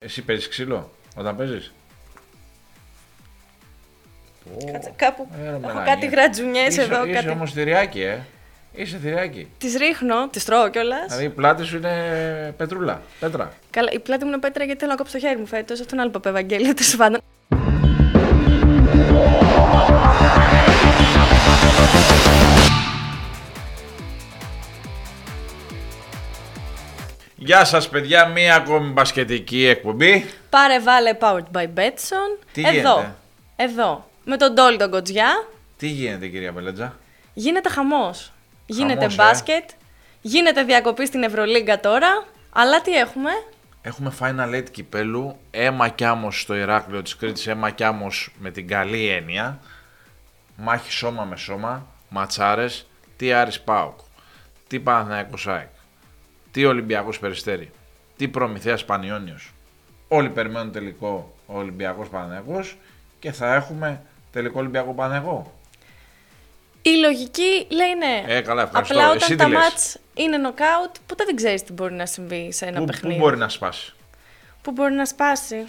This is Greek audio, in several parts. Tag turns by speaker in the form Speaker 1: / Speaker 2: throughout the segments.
Speaker 1: Εσύ παίζεις ξύλο όταν παίζεις;
Speaker 2: Κάτσε, κάπου
Speaker 1: Ε, ρε,
Speaker 2: έχω
Speaker 1: μελανία.
Speaker 2: κάτι γρατζουνιές
Speaker 1: Είσαι,
Speaker 2: εδώ.
Speaker 1: είσαι
Speaker 2: κάτι...
Speaker 1: όμως θηριάκι, ε. Είσαι θηριάκι.
Speaker 2: Τις ρίχνω, τις τρώω κιόλας.
Speaker 1: Δηλαδή η πλάτη σου είναι πετρούλα, πέτρα.
Speaker 2: Καλά, η πλάτη μου είναι πέτρα γιατί θέλω να κόψω το χέρι μου φέτος. Αυτό είναι άλλο παπέ Ευαγγέλιο, τέλος πάντων.
Speaker 1: Γεια σας παιδιά, μία ακόμη μπασκετική εκπομπή.
Speaker 2: Πάρε βάλε powered by Betson.
Speaker 1: Τι
Speaker 2: εδώ.
Speaker 1: γίνεται;
Speaker 2: Εδώ. Με τον Ντόλι τον Κοτζιά.
Speaker 1: Τι γίνεται κυρία Μπελέτζα;
Speaker 2: Γίνεται χαμός. Γίνεται
Speaker 1: Χαμός, ε;
Speaker 2: μπάσκετ. Γίνεται διακοπή στην Ευρωλίγκα τώρα. Αλλά τι έχουμε;
Speaker 1: Έχουμε Final Eight κυπέλου, αίμα κι άμμος στο Ηράκλειο της Κρήτης, αίμα κι άμμος με την καλή έννοια. Μάχη σώμα με σώμα, ματσάρες, τι Άρης Πάοκ, τι Παναθηναϊκός ΑΕΚ, τι Ολυμπιακός Περιστέρη, τι Προμηθέας Πανιόνιος. Όλοι περιμένουν τελικό ο Ολυμπιακός Παναθηναϊκός και θα έχουμε τελικό Ολυμπιακό Παναθηναϊκό.
Speaker 2: Η λογική λέει ναι.
Speaker 1: Ε, καλά, ευχαριστώ.
Speaker 2: Απλά
Speaker 1: Εσύ
Speaker 2: όταν
Speaker 1: τι
Speaker 2: τα
Speaker 1: λες;
Speaker 2: μάτς είναι νοκάουτ, ποτέ δεν ξέρεις τι μπορεί να συμβεί σε ένα
Speaker 1: Πού,
Speaker 2: παιχνίδι.
Speaker 1: πού μπορεί να σπάσει;
Speaker 2: Πού μπορεί να σπάσει;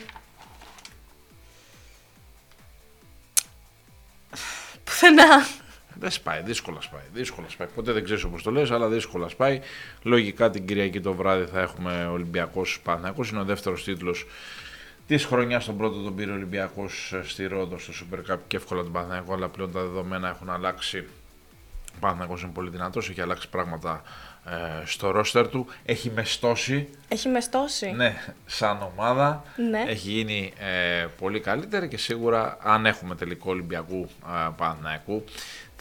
Speaker 2: Πουθενά.
Speaker 1: Δεν σπάει, δύσκολα σπάει. Δύσκολα σπάει. Ποτέ δεν ξέρεις όπως το λες, αλλά δύσκολα σπάει. Λογικά την Κυριακή το βράδυ θα έχουμε Ολυμπιακός Παναθυνακό. Είναι ο δεύτερος τίτλος της χρονιάς. Τον πρώτο τον πήρε ο Ολυμπιακός στη Ρόδο στο Super Cup και εύκολα τον Παναθυνακό. Αλλά πλέον τα δεδομένα έχουν αλλάξει. Ο Παναθυνακό είναι πολύ δυνατός, έχει αλλάξει πράγματα ε, στο ρόστερ του. Έχει μεστώσει.
Speaker 2: Έχει μεστώσει.
Speaker 1: Ναι, σαν ομάδα
Speaker 2: Ναι.
Speaker 1: έχει γίνει ε, πολύ καλύτερη και σίγουρα αν έχουμε τελικό Ολυμπιακού ε, Παναθηναϊκού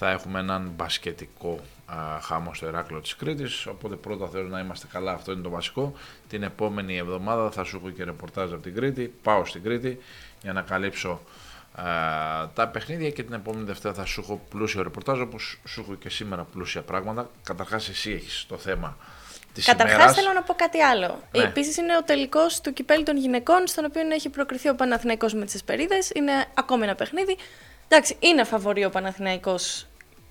Speaker 1: θα έχουμε έναν μπασκετικό ε, χάμος στο Εράκλειο της Κρήτης οπότε πρώτα θέλω να είμαστε καλά, αυτό είναι το βασικό την επόμενη εβδομάδα θα σου έχω και ρεπορτάζ από την Κρήτη πάω στην Κρήτη για να καλύψω ε, τα παιχνίδια και την επόμενη Δευτέρα θα σου έχω πλούσιο ρεπορτάζ όπως σου έχω και σήμερα πλούσια πράγματα καταρχάς εσύ έχεις το θέμα της
Speaker 2: Καταρχάς
Speaker 1: ημέρας.
Speaker 2: θέλω να πω κάτι άλλο.
Speaker 1: Ναι.
Speaker 2: Επίσης είναι ο τελικός του κυπέλου των γυναικών, στον οποίο έχει προκριθεί ο Παναθηναϊκός με τις Εσπερίδες. Είναι ακόμη ένα παιχνίδι. Εντάξει, είναι φαβορή ο Παναθηναϊκός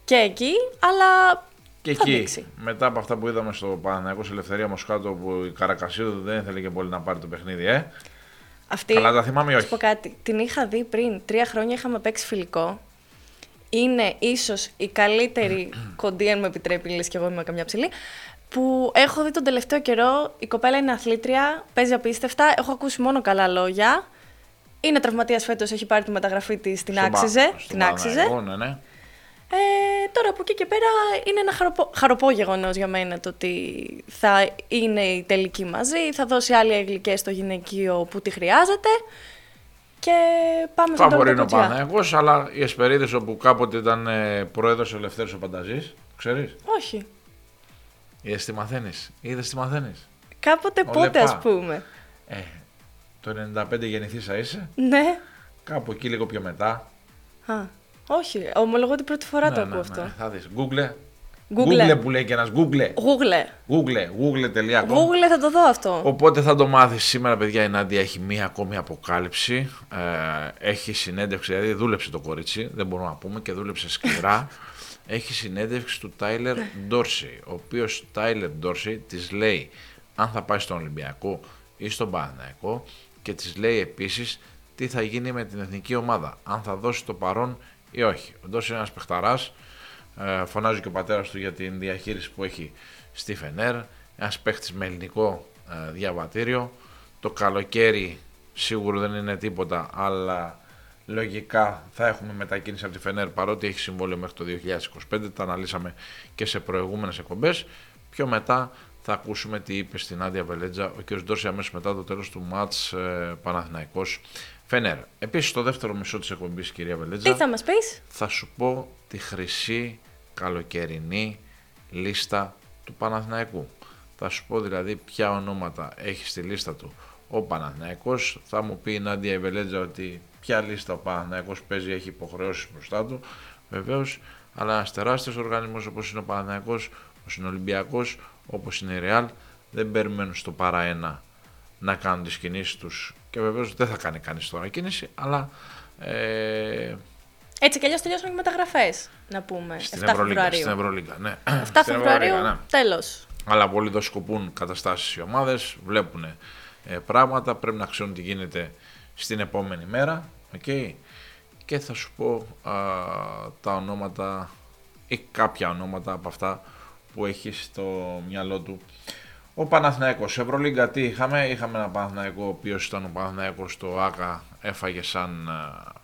Speaker 2: και εκεί, αλλά
Speaker 1: Και
Speaker 2: θα
Speaker 1: εκεί,
Speaker 2: δείξει.
Speaker 1: μετά από αυτά που είδαμε στο Παναθηναϊκός Ελευθερία Μοσχάτο, που η Καρακασίου δεν ήθελε και πολύ να πάρει το παιχνίδι, ε.
Speaker 2: Αυτή,
Speaker 1: Καλά τα θυμάμαι ή
Speaker 2: να
Speaker 1: όχι;
Speaker 2: σου πω κάτι. Την είχα δει πριν. Τρία χρόνια είχαμε παίξει φιλικό. Είναι ίσως η καλύτερη κοντή, αν μου επιτρέπει, λες και εγώ είμαι καμιά ψηλή, που έχω δει τον τελευταίο καιρό. Η κοπέλα είναι αθλήτρια, παίζει απίστευτα. Έχω ακούσει μόνο καλά λόγια. Είναι τραυματίας φέτος, έχει πάρει τη μεταγραφή της, την
Speaker 1: Στον
Speaker 2: άξιζε.
Speaker 1: Πα- στον
Speaker 2: την άξιζε.
Speaker 1: Παναθηναϊκό, Ναι, ναι.
Speaker 2: Ε, τώρα από εκεί και πέρα είναι ένα χαροπό, χαροπό γεγονός για μένα το ότι θα είναι η τελική μαζί, θα δώσει άλλη αγγλικές στο γυναικείο που τη χρειάζεται και πάμε στον
Speaker 1: Φαβορεί
Speaker 2: Τόλτο
Speaker 1: είναι ο
Speaker 2: Κουτσιά.
Speaker 1: Παναθηναϊκός, αλλά οι Εσπερίδες όπου κάποτε ήταν ε, πρόεδρος Ελευθέρης ο Πανταζής, ξέρεις;
Speaker 2: Όχι.
Speaker 1: Είδες τι μαθαίνεις, είδες τι μαθαίνεις;
Speaker 2: Κάποτε
Speaker 1: Ο
Speaker 2: πότε
Speaker 1: Λεπά.
Speaker 2: ας πούμε.
Speaker 1: Ε, το 95 γεννηθήσα είσαι,
Speaker 2: Ναι.
Speaker 1: κάπου εκεί λίγο πιο μετά.
Speaker 2: Α, όχι, ομολογώ την πρώτη φορά το
Speaker 1: Ναι,
Speaker 2: ακούω
Speaker 1: ναι,
Speaker 2: αυτό.
Speaker 1: ναι, θα δεις. Google.
Speaker 2: Google.
Speaker 1: Google που λέει και ένας Google.
Speaker 2: Google.
Speaker 1: Google, google.com.
Speaker 2: Google θα το δω αυτό.
Speaker 1: Οπότε θα το μάθεις σήμερα, παιδιά. Η Νάντια έχει μία ακόμη αποκάλυψη. Ε, έχει συνέντευξη, δηλαδή δούλεψε το κορίτσι, δεν μπορούμε να πούμε και δούλεψε σκληρά. έχει συνέντευξη του Τάιλερ Ντόρσι, ο οποίος Τάιλερ Ντόρσι της λέει αν θα πάει στον Ολυμπιακό ή στον Παναθηναϊκό και της λέει επίσης τι θα γίνει με την εθνική ομάδα, αν θα δώσει το παρόν ή όχι. Ο Ντόρσι είναι ένας παιχταράς, ε, φωνάζει και ο πατέρας του για την διαχείριση που έχει στη Φενέρ. Ένας παίχτης με ελληνικό ε, διαβατήριο. Το καλοκαίρι σίγουρο δεν είναι τίποτα, αλλά λογικά θα έχουμε μετακίνηση από τη Φενέρ παρότι έχει συμβόλαιο μέχρι το 2025. Τα αναλύσαμε και σε προηγούμενες εκπομπές. Πιο μετά θα ακούσουμε τι είπε στην Άντια Βελέτζα ο κ. Ντόρση αμέσως μετά το τέλος του ματ ε, Παναθηναϊκός Φενέρ. Επίσης, στο δεύτερο μισό της εκπομπής, κυρία Βελέτζα,
Speaker 2: Τι θα μας πεις;
Speaker 1: θα σου πω τη χρυσή καλοκαιρινή λίστα του Παναθηναϊκού. Θα σου πω δηλαδή ποια ονόματα έχει στη λίστα του ο Παναθηναϊκός. Θα μου πει η Νάντια Ιβελέτζα ότι ποια λίστα ο Παναθηναϊκός παίζει έχει υποχρεώσει μπροστά του. Βεβαίως, αλλά ένας τεράστιος οργανισμός όπως είναι ο Παναθηναϊκός, όπως είναι ο Ολυμπιακός, όπως είναι η Ρεάλ, δεν περιμένουν στο παρά ένα να κάνουν τις κινήσεις τους και βεβαίως δεν θα κάνει κανείς τώρα κίνηση αλλά ε,
Speaker 2: Έτσι κι αλλιώς τελειώσαν και μεταγραφές, να πούμε.
Speaker 1: στην
Speaker 2: 7
Speaker 1: Ευρωλίγκα,
Speaker 2: Φεβρουαρίου.
Speaker 1: στην Ευρωλίγκα, ναι.
Speaker 2: 7
Speaker 1: Στην
Speaker 2: Φεβρουαρίου,
Speaker 1: Ευρωλίγκα, ναι.
Speaker 2: τέλος.
Speaker 1: Αλλά πολλοί δοσκοπούν καταστάσεις οι ομάδες, βλέπουν ε, πράγματα. Πρέπει να ξέρουν τι γίνεται στην επόμενη μέρα. Okay. Και θα σου πω α, τα ονόματα ή κάποια ονόματα από αυτά που έχεις στο μυαλό του. Ο Παναθηναϊκός, Ευρωλίγκα τι είχαμε, είχαμε ένα Παναθηναϊκό ο οποίος ήταν ο Παναθηναϊκός στο ΆΚΑ, έφαγε σαν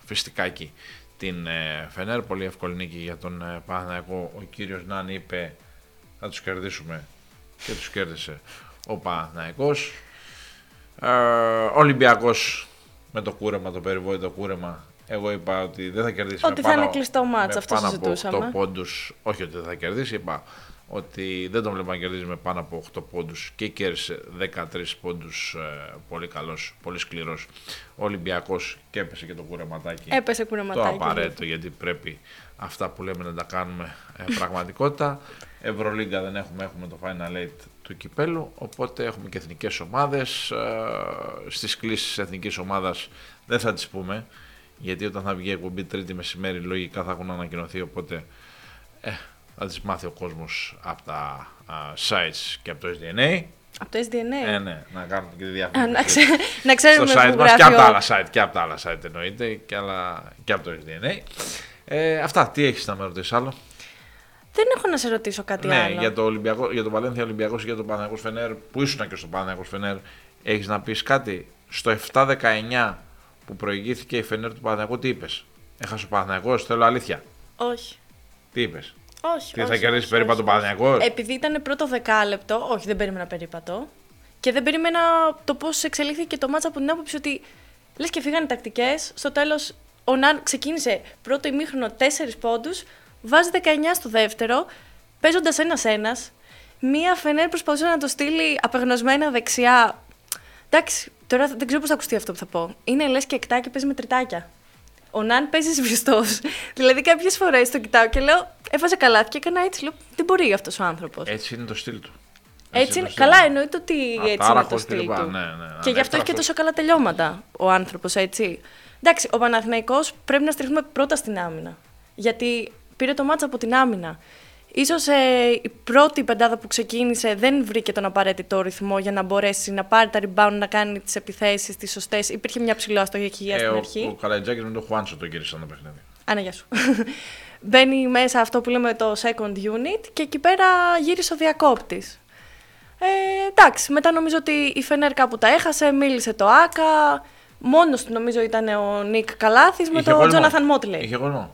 Speaker 1: φιστικάκι την ε, Φενέρ, πολύ εύκολη νίκη για τον ε, Παναθηναϊκό. Ο κύριος Νάν είπε θα τους κερδίσουμε και τους κέρδισε ο Παναθηναϊκός. Ε, Ολυμπιακός με το κούρεμα, το περιβόητο κούρεμα εγώ είπα ότι δεν θα κερδίσει.
Speaker 2: Ότι θα είναι κλειστό μάτς, αυτό
Speaker 1: πάνω
Speaker 2: συζητούσαμε.
Speaker 1: από 8 πόντους, όχι ότι δεν θα κερδίσει, είπα ότι δεν τον βλέπω να κερδίζει με πάνω από 8 πόντους και κέρδισε 13 πόντους ε, πολύ καλός, πολύ σκληρός ο Ολυμπιακός και έπεσε και το κουρεματάκι.
Speaker 2: Έπεσε κουρεματάκι.
Speaker 1: Το απαραίτητο γιατί πρέπει αυτά που λέμε να τα κάνουμε ε, πραγματικότητα. Ευρωλίγκα δεν έχουμε, έχουμε το Final Eight του κυπέλου, οπότε έχουμε και εθνικές ομάδες. Ε, στις κλήσεις εθνικής ομάδας δεν θα τις πούμε, γιατί όταν θα βγει η εκπομπή τρίτη μεσημέρι λογικά θα έχουν ανακοινωθεί, οπότε ε, θα τις μάθει ο κόσμος από τα sites και από το SDNA.
Speaker 2: Από το SDNA.
Speaker 1: Ε, ναι, να κάνουμε και τη διαφήμιση.
Speaker 2: να, ξέ, να ξέρουμε
Speaker 1: στο site
Speaker 2: που
Speaker 1: μας
Speaker 2: γράφει
Speaker 1: και από τα
Speaker 2: ο-
Speaker 1: άλλα site και από τα άλλα site εννοείται και, άλλα, και από το SDNA. Ε, αυτά, τι έχεις να με ρωτήσεις άλλο;
Speaker 2: Δεν έχω να σε ρωτήσω κάτι
Speaker 1: ναι,
Speaker 2: άλλο.
Speaker 1: για το, Ολυμπιακό, για το Βαλένθια Ολυμπιακός και για το Παναγιακός Φενέρ, που ήσουν και στο Παναγιακός Φενέρ, έχεις να πεις κάτι; Στο 7-19 που προηγήθηκε η Φενέρ του Παναγιακού, τι είπες; Έχασε ο Παναγιακός, θέλω αλήθεια.
Speaker 2: Όχι.
Speaker 1: Τι είπες;
Speaker 2: Όχι.
Speaker 1: Τι
Speaker 2: όχι,
Speaker 1: θα κερδίσει
Speaker 2: όχι,
Speaker 1: περίπατο
Speaker 2: όχι.
Speaker 1: Παναγιακός.
Speaker 2: Επειδή ήταν πρώτο δεκάλεπτο, όχι, δεν περίμενα περίπατο. Και δεν περίμενα το πώς εξελίχθηκε το μάτσα από την άποψη ότι λες και φύγανε τακτικές. Στο τέλος, ο Ναν ξεκίνησε πρώτο ημίχρονο 4 πόντους, βάζει 19 στο δεύτερο, παίζοντας ένα-ένα. Μία Φενέρ προσπαθούσε να το στείλει απεγνωσμένα δεξιά. Εντάξει, τώρα δεν ξέρω πώς θα ακουστεί αυτό που θα πω. Είναι λες και εκτά και παίζει με τριτάκια. Ο Ναν παίζει σβηστός. δηλαδή, κάποιες φορές το κοιτάω και λέω, έβαζε καλάθι και έκανα έτσι. Λέω, δεν μπορεί αυτός ο άνθρωπος.
Speaker 1: Έτσι είναι το στυλ του.
Speaker 2: Έτσι
Speaker 1: είναι
Speaker 2: είναι.
Speaker 1: το στυλ
Speaker 2: Καλά,
Speaker 1: του.
Speaker 2: εννοείται ότι έτσι είναι το
Speaker 1: Ατάραχος
Speaker 2: στυλ
Speaker 1: κλπ.
Speaker 2: του.
Speaker 1: Ναι, ναι,
Speaker 2: και γι' αυτό έχει και
Speaker 1: ανέφραστος.
Speaker 2: τόσο καλά τελειώματα ο άνθρωπος, έτσι. Εντάξει, ο Παναθηναϊκός πρέπει να στηριχθούμε πρώτα στην άμυνα. Γιατί πήρε το μάτσα από την άμυνα. Ίσως ε, η πρώτη πεντάδα που ξεκίνησε δεν βρήκε τον απαραίτητο ρυθμό για να μπορέσει να πάρει τα rebound, να κάνει τις επιθέσεις, τις σωστές. Υπήρχε μια ψηλό αστοχία
Speaker 1: Ε,
Speaker 2: στην
Speaker 1: ο,
Speaker 2: αρχή.
Speaker 1: ο Καρατζάκης με τον Χουάντσο το γύρισαν το παιχνίδι.
Speaker 2: Άνα, γεια σου. Μπαίνει μέσα αυτό που λέμε το second unit και εκεί πέρα γύρισε ο διακόπτης. Ε, εντάξει, μετά νομίζω ότι η Φενέρ κάπου τα έχασε, μίλησε το Άκα. Μόνος του νομίζω ήταν ο Νίκ Καλάθης με
Speaker 1: Είχε
Speaker 2: τον
Speaker 1: κόσμο.
Speaker 2: Τζόναθαν Μότλεϊ.
Speaker 1: Είχε κόσμο.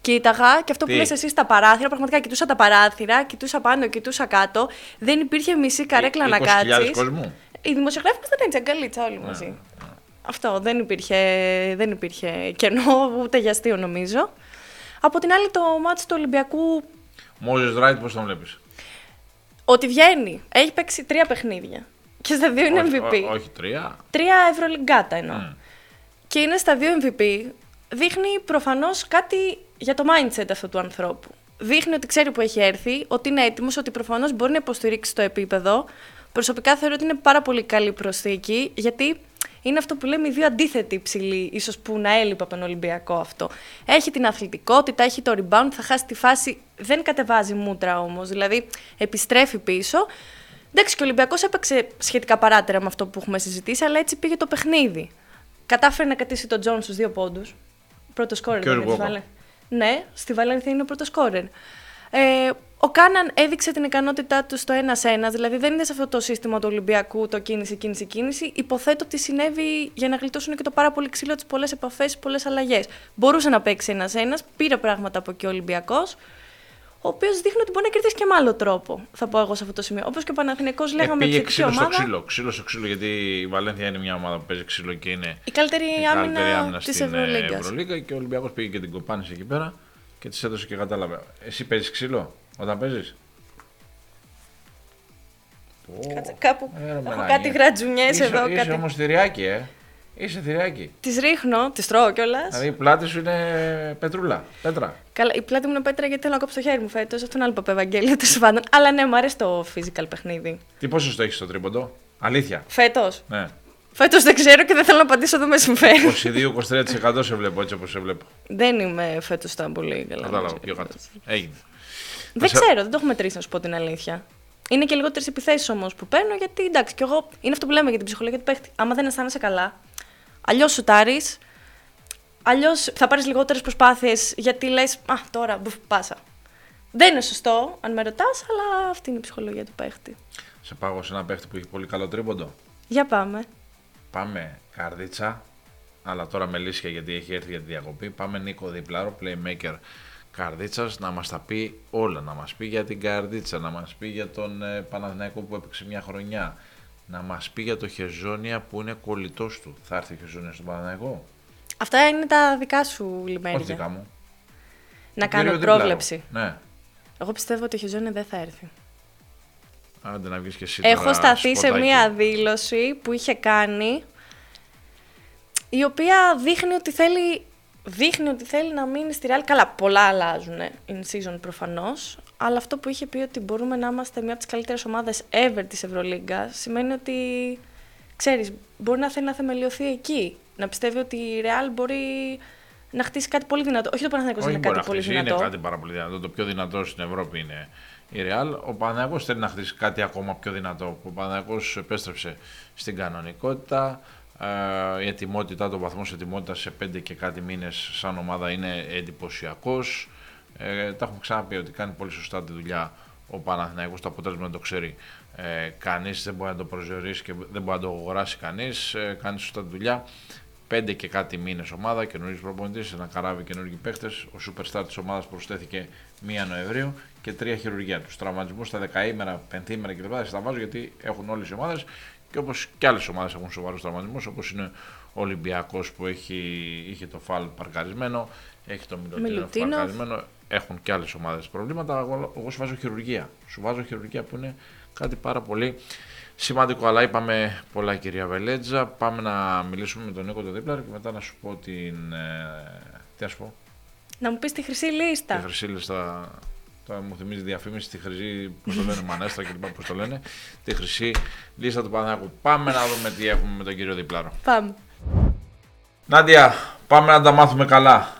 Speaker 2: Κοίταγα και αυτό που
Speaker 1: Τι;
Speaker 2: λες εσύ στα παράθυρα, πραγματικά κοιτούσα τα παράθυρα, κοιτούσα πάνω, κοιτούσα κάτω. Δεν υπήρχε μισή καρέκλα να
Speaker 1: 20.000
Speaker 2: κάτσεις.
Speaker 1: κόσμου.
Speaker 2: Οι δημοσιογράφοι μας ήταν έτσι αγκαλίτσα όλοι μαζί.
Speaker 1: Ναι,
Speaker 2: Αυτό δεν υπήρχε, δεν υπήρχε κενό, ούτε για αστείο νομίζω. Από την άλλη το μάτς του Ολυμπιακού,
Speaker 1: Μόζες Ράιτ, πώς τον βλέπεις;
Speaker 2: ότι βγαίνει, έχει παίξει τρία παιχνίδια. Και στα δύο είναι
Speaker 1: όχι,
Speaker 2: MVP.
Speaker 1: ό- όχι τρία.
Speaker 2: Τρία Ευρωλυγκάτα εννοώ.
Speaker 1: Μμ.
Speaker 2: Και είναι στα δύο MVP. Δείχνει προφανώς κάτι για το mindset αυτού του ανθρώπου. Δείχνει ότι ξέρει που έχει έρθει, ότι είναι έτοιμος, ότι προφανώς μπορεί να υποστηρίξει το επίπεδο. Προσωπικά θεωρώ ότι είναι πάρα πολύ καλή προσθήκη, γιατί είναι αυτό που λέμε οι δύο αντίθετοι ψηλοί, ίσως που να έλειπε από τον Ολυμπιακό αυτό. Έχει την αθλητικότητα, έχει το rebound, θα χάσει τη φάση. Δεν κατεβάζει μούτρα όμως, δηλαδή επιστρέφει πίσω. Εντάξει, και ο Ολυμπιακός έπαιξε σχετικά παράταιρα με αυτό που έχουμε συζητήσει, αλλά έτσι πήγε το παιχνίδι. Κατάφερε να κρατήσει τον Τζόουνς στους δύο πόντους. Πρώτος σκόρερ.
Speaker 1: Και ο
Speaker 2: δεν είναι, στη
Speaker 1: Γκόκα.
Speaker 2: Βαλέ- Ναι, στη Βαλένθια είναι ο πρώτος σκόρερ. Ε, ο Κάναν έδειξε την ικανότητά του στο 1-1, δηλαδή δεν είναι σε αυτό το σύστημα του Ολυμπιακού το κίνηση, κίνηση, κίνηση. Υποθέτω ότι συνέβη για να γλιτώσουν και το πάρα πολύ ξύλο, τις πολλές επαφές, πολλές αλλαγές. Μπορούσε να παίξει ένα-ένα, πήρε πράγματα από εκεί ο Ολυμπιακός, ο οποίος δείχνει ότι μπορεί να κερδίσει και με άλλο τρόπο, θα πω εγώ σε αυτό το σημείο. Όπως και ο Παναθηναϊκός λέγαμε
Speaker 1: Ε, πήγε
Speaker 2: επιθετική
Speaker 1: ξύλο στο
Speaker 2: ομάδα.
Speaker 1: ξύλο. Ξύλο στο ξύλο, γιατί η Βαλένθια είναι μια ομάδα που παίζει ξύλο και είναι
Speaker 2: Η καλύτερη
Speaker 1: η
Speaker 2: άμυνα,
Speaker 1: καλύτερη άμυνα
Speaker 2: της
Speaker 1: στην ε,
Speaker 2: Ευρωλίγκας.
Speaker 1: Ευρωλίγκα και ο Ολυμπιακός πήγε και την κοπάνησε εκεί πέρα και τη έδωσε και κατάλαβε. Εσύ παίζεις ξύλο όταν παίζεις;
Speaker 2: Κάτσε, κάπου
Speaker 1: Ε, ρε,
Speaker 2: έχω
Speaker 1: μαλάκια.
Speaker 2: κάτι γρατζουνιές
Speaker 1: Είσαι-
Speaker 2: εδώ.
Speaker 1: Είσαι
Speaker 2: Κάτι...
Speaker 1: όμως θηριάκι, ε. Είσαι θηριάκι.
Speaker 2: Τις ρίχνω, τις τρώω κιόλας.
Speaker 1: Δηλαδή η πλάτη σου είναι πετρούλα, πέτρα.
Speaker 2: Καλά, η πλάτη μου είναι πέτρα γιατί θέλω να κόψω το χέρι μου φέτος. Αυτό είναι άλλο παπέ Ευαγγέλιο τέλος πάντων. Αλλά ναι, μου αρέσει το physical παιχνίδι.
Speaker 1: Τι πόσο το έχεις στο τρίποντο, Αλήθεια.
Speaker 2: Φέτος.
Speaker 1: Ναι.
Speaker 2: Φέτος δεν ξέρω και δεν θέλω να απαντήσω, δεν με συμφέρει.
Speaker 1: 22-23% σε βλέπω έτσι όπως σε βλέπω.
Speaker 2: δεν είμαι φέτος τα πολύ καλά.
Speaker 1: Κατάλαβα
Speaker 2: μαζί.
Speaker 1: πιο κάτω. Έγινε.
Speaker 2: Δεν
Speaker 1: Θα σε-
Speaker 2: ξέρω, δεν το έχω μετρήσει να σου πω την αλήθεια. είναι και λιγότερες επιθέσεις όμως που παίρνω, γιατί εντάξει, κι εγώ είναι αυτό που λέμε για την ψυχολογία του παίχτη. Άμα δεν αισθάνεσαι καλά, αλλιώς σουτάρει, αλλιώς θα πάρεις λιγότερες προσπάθειες γιατί λες, Α, τώρα μπουφ, πάσα. Δεν είναι σωστό, αν με ρωτάς, αλλά αυτή είναι η ψυχολογία του παίχτη.
Speaker 1: Σε πάω σε ένα παίχτη που έχει πολύ καλό τρίποντο.
Speaker 2: Για πάμε.
Speaker 1: Πάμε καρδίτσα, αλλά τώρα με λύσια γιατί έχει έρθει για τη διακοπή. Πάμε Νίκο Διπλάρο, playmaker καρδίτσας, να μας τα πει όλα. Να μας πει για την καρδίτσα, να μας πει για τον ε, Παναθηναϊκό που έπαιξε μια χρονιά. Να μας πει για το Χεζόνια που είναι κολλητός του. Θα έρθει ο Χεζόνια στον Παναθηναϊκό;
Speaker 2: Αυτά είναι τα δικά σου λιμέρια.
Speaker 1: Όχι δικά μου.
Speaker 2: Να
Speaker 1: Του
Speaker 2: κάνω
Speaker 1: κυρίου Διπλάρου.
Speaker 2: πρόβλεψη.
Speaker 1: Ναι.
Speaker 2: Εγώ πιστεύω ότι ο Χεζόνια δεν θα έρθει.
Speaker 1: Άντε να βγεις και εσύ.
Speaker 2: Έχω
Speaker 1: τώρα
Speaker 2: σταθεί σε
Speaker 1: σποτάκι.
Speaker 2: μία δήλωση που είχε κάνει η οποία δείχνει ότι θέλει, δείχνει ότι θέλει να μείνει στη Real. Καλά, πολλά αλλάζουν in season προφανώς, αλλά αυτό που είχε πει ότι μπορούμε να είμαστε μία από τις καλύτερες ομάδες ever της Ευρωλίγκας σημαίνει ότι, ξέρεις, μπορεί να θέλει να θεμελιωθεί εκεί. Να πιστεύει ότι η Real μπορεί να χτίσει κάτι πολύ δυνατό. Όχι το Παναθηναϊκός
Speaker 1: Όχι
Speaker 2: είναι
Speaker 1: μπορεί
Speaker 2: κάτι
Speaker 1: να
Speaker 2: πολύ
Speaker 1: χτίσει, είναι
Speaker 2: δυνατό.
Speaker 1: κάτι πάρα πολύ δυνατό. Το πιο δυνατό στην Ευρώπη είναι η Real. Ο Παναγιώτο θέλει να χτίσει κάτι ακόμα πιο δυνατό. Ο Παναγιώτο επέστρεψε στην κανονικότητα. Ε, η ετοιμότητά του, ο βαθμός ετοιμότητας σε 5 και κάτι μήνες σαν ομάδα είναι εντυπωσιακός. Ε, τα έχουμε ξαναπεί ότι κάνει πολύ σωστά τη δουλειά ο Παναθηναϊκός, το αποτέλεσμα δεν το ξέρει ε, κανείς, δεν μπορεί να το προσδιορίσει και δεν μπορεί να το αγοράσει κανείς. Ε, κάνει σωστά τη δουλειά. Πέντε και κάτι μήνες ομάδα, καινούριο προπονητής, ένα καράβι καινούργιοι παίχτε. Ο superstar της ομάδας προσθέθηκε 1 Νοεμβρίου και τρία χειρουργία. Τους τραυματισμούς στα δεκαήμερα, πενθήμερα κλπ. Δεν τα βάζω γιατί έχουν όλες οι ομάδες και όπως και άλλες ομάδες έχουν σοβαρούς τραυματισμούς, όπως είναι ο Ολυμπιακός που έχει, είχε το φάλ παρκαρισμένο, έχει το Μιλουτίνο
Speaker 2: Μιλουτίνοφ.
Speaker 1: παρκαρισμένο. Έχουν και άλλες ομάδες προβλήματα. Εγώ, εγώ σου βάζω χειρουργία. Σου βάζω χειρουργία που είναι κάτι πάρα πολύ σημαντικό. Αλλά είπαμε πολλά, κυρία Βελέτζα. Πάμε να μιλήσουμε με τον Νίκο το δίπλα και μετά να σου πω την. Ε, τι να σου πω,
Speaker 2: Να μου πεις τη χρυσή λίστα.
Speaker 1: τη χρυσή λίστα. Τώρα μου θυμίζει διαφήμιση τη χρυσή, πώς το λένε, Μανέστρα και λοιπά, πώς το λένε. Τη χρυσή λίστα του Παναγιώτου. Πάμε να δούμε τι έχουμε με τον κύριο Διπλάρο.
Speaker 2: Πάμε.
Speaker 1: Νάντια, πάμε να τα μάθουμε καλά.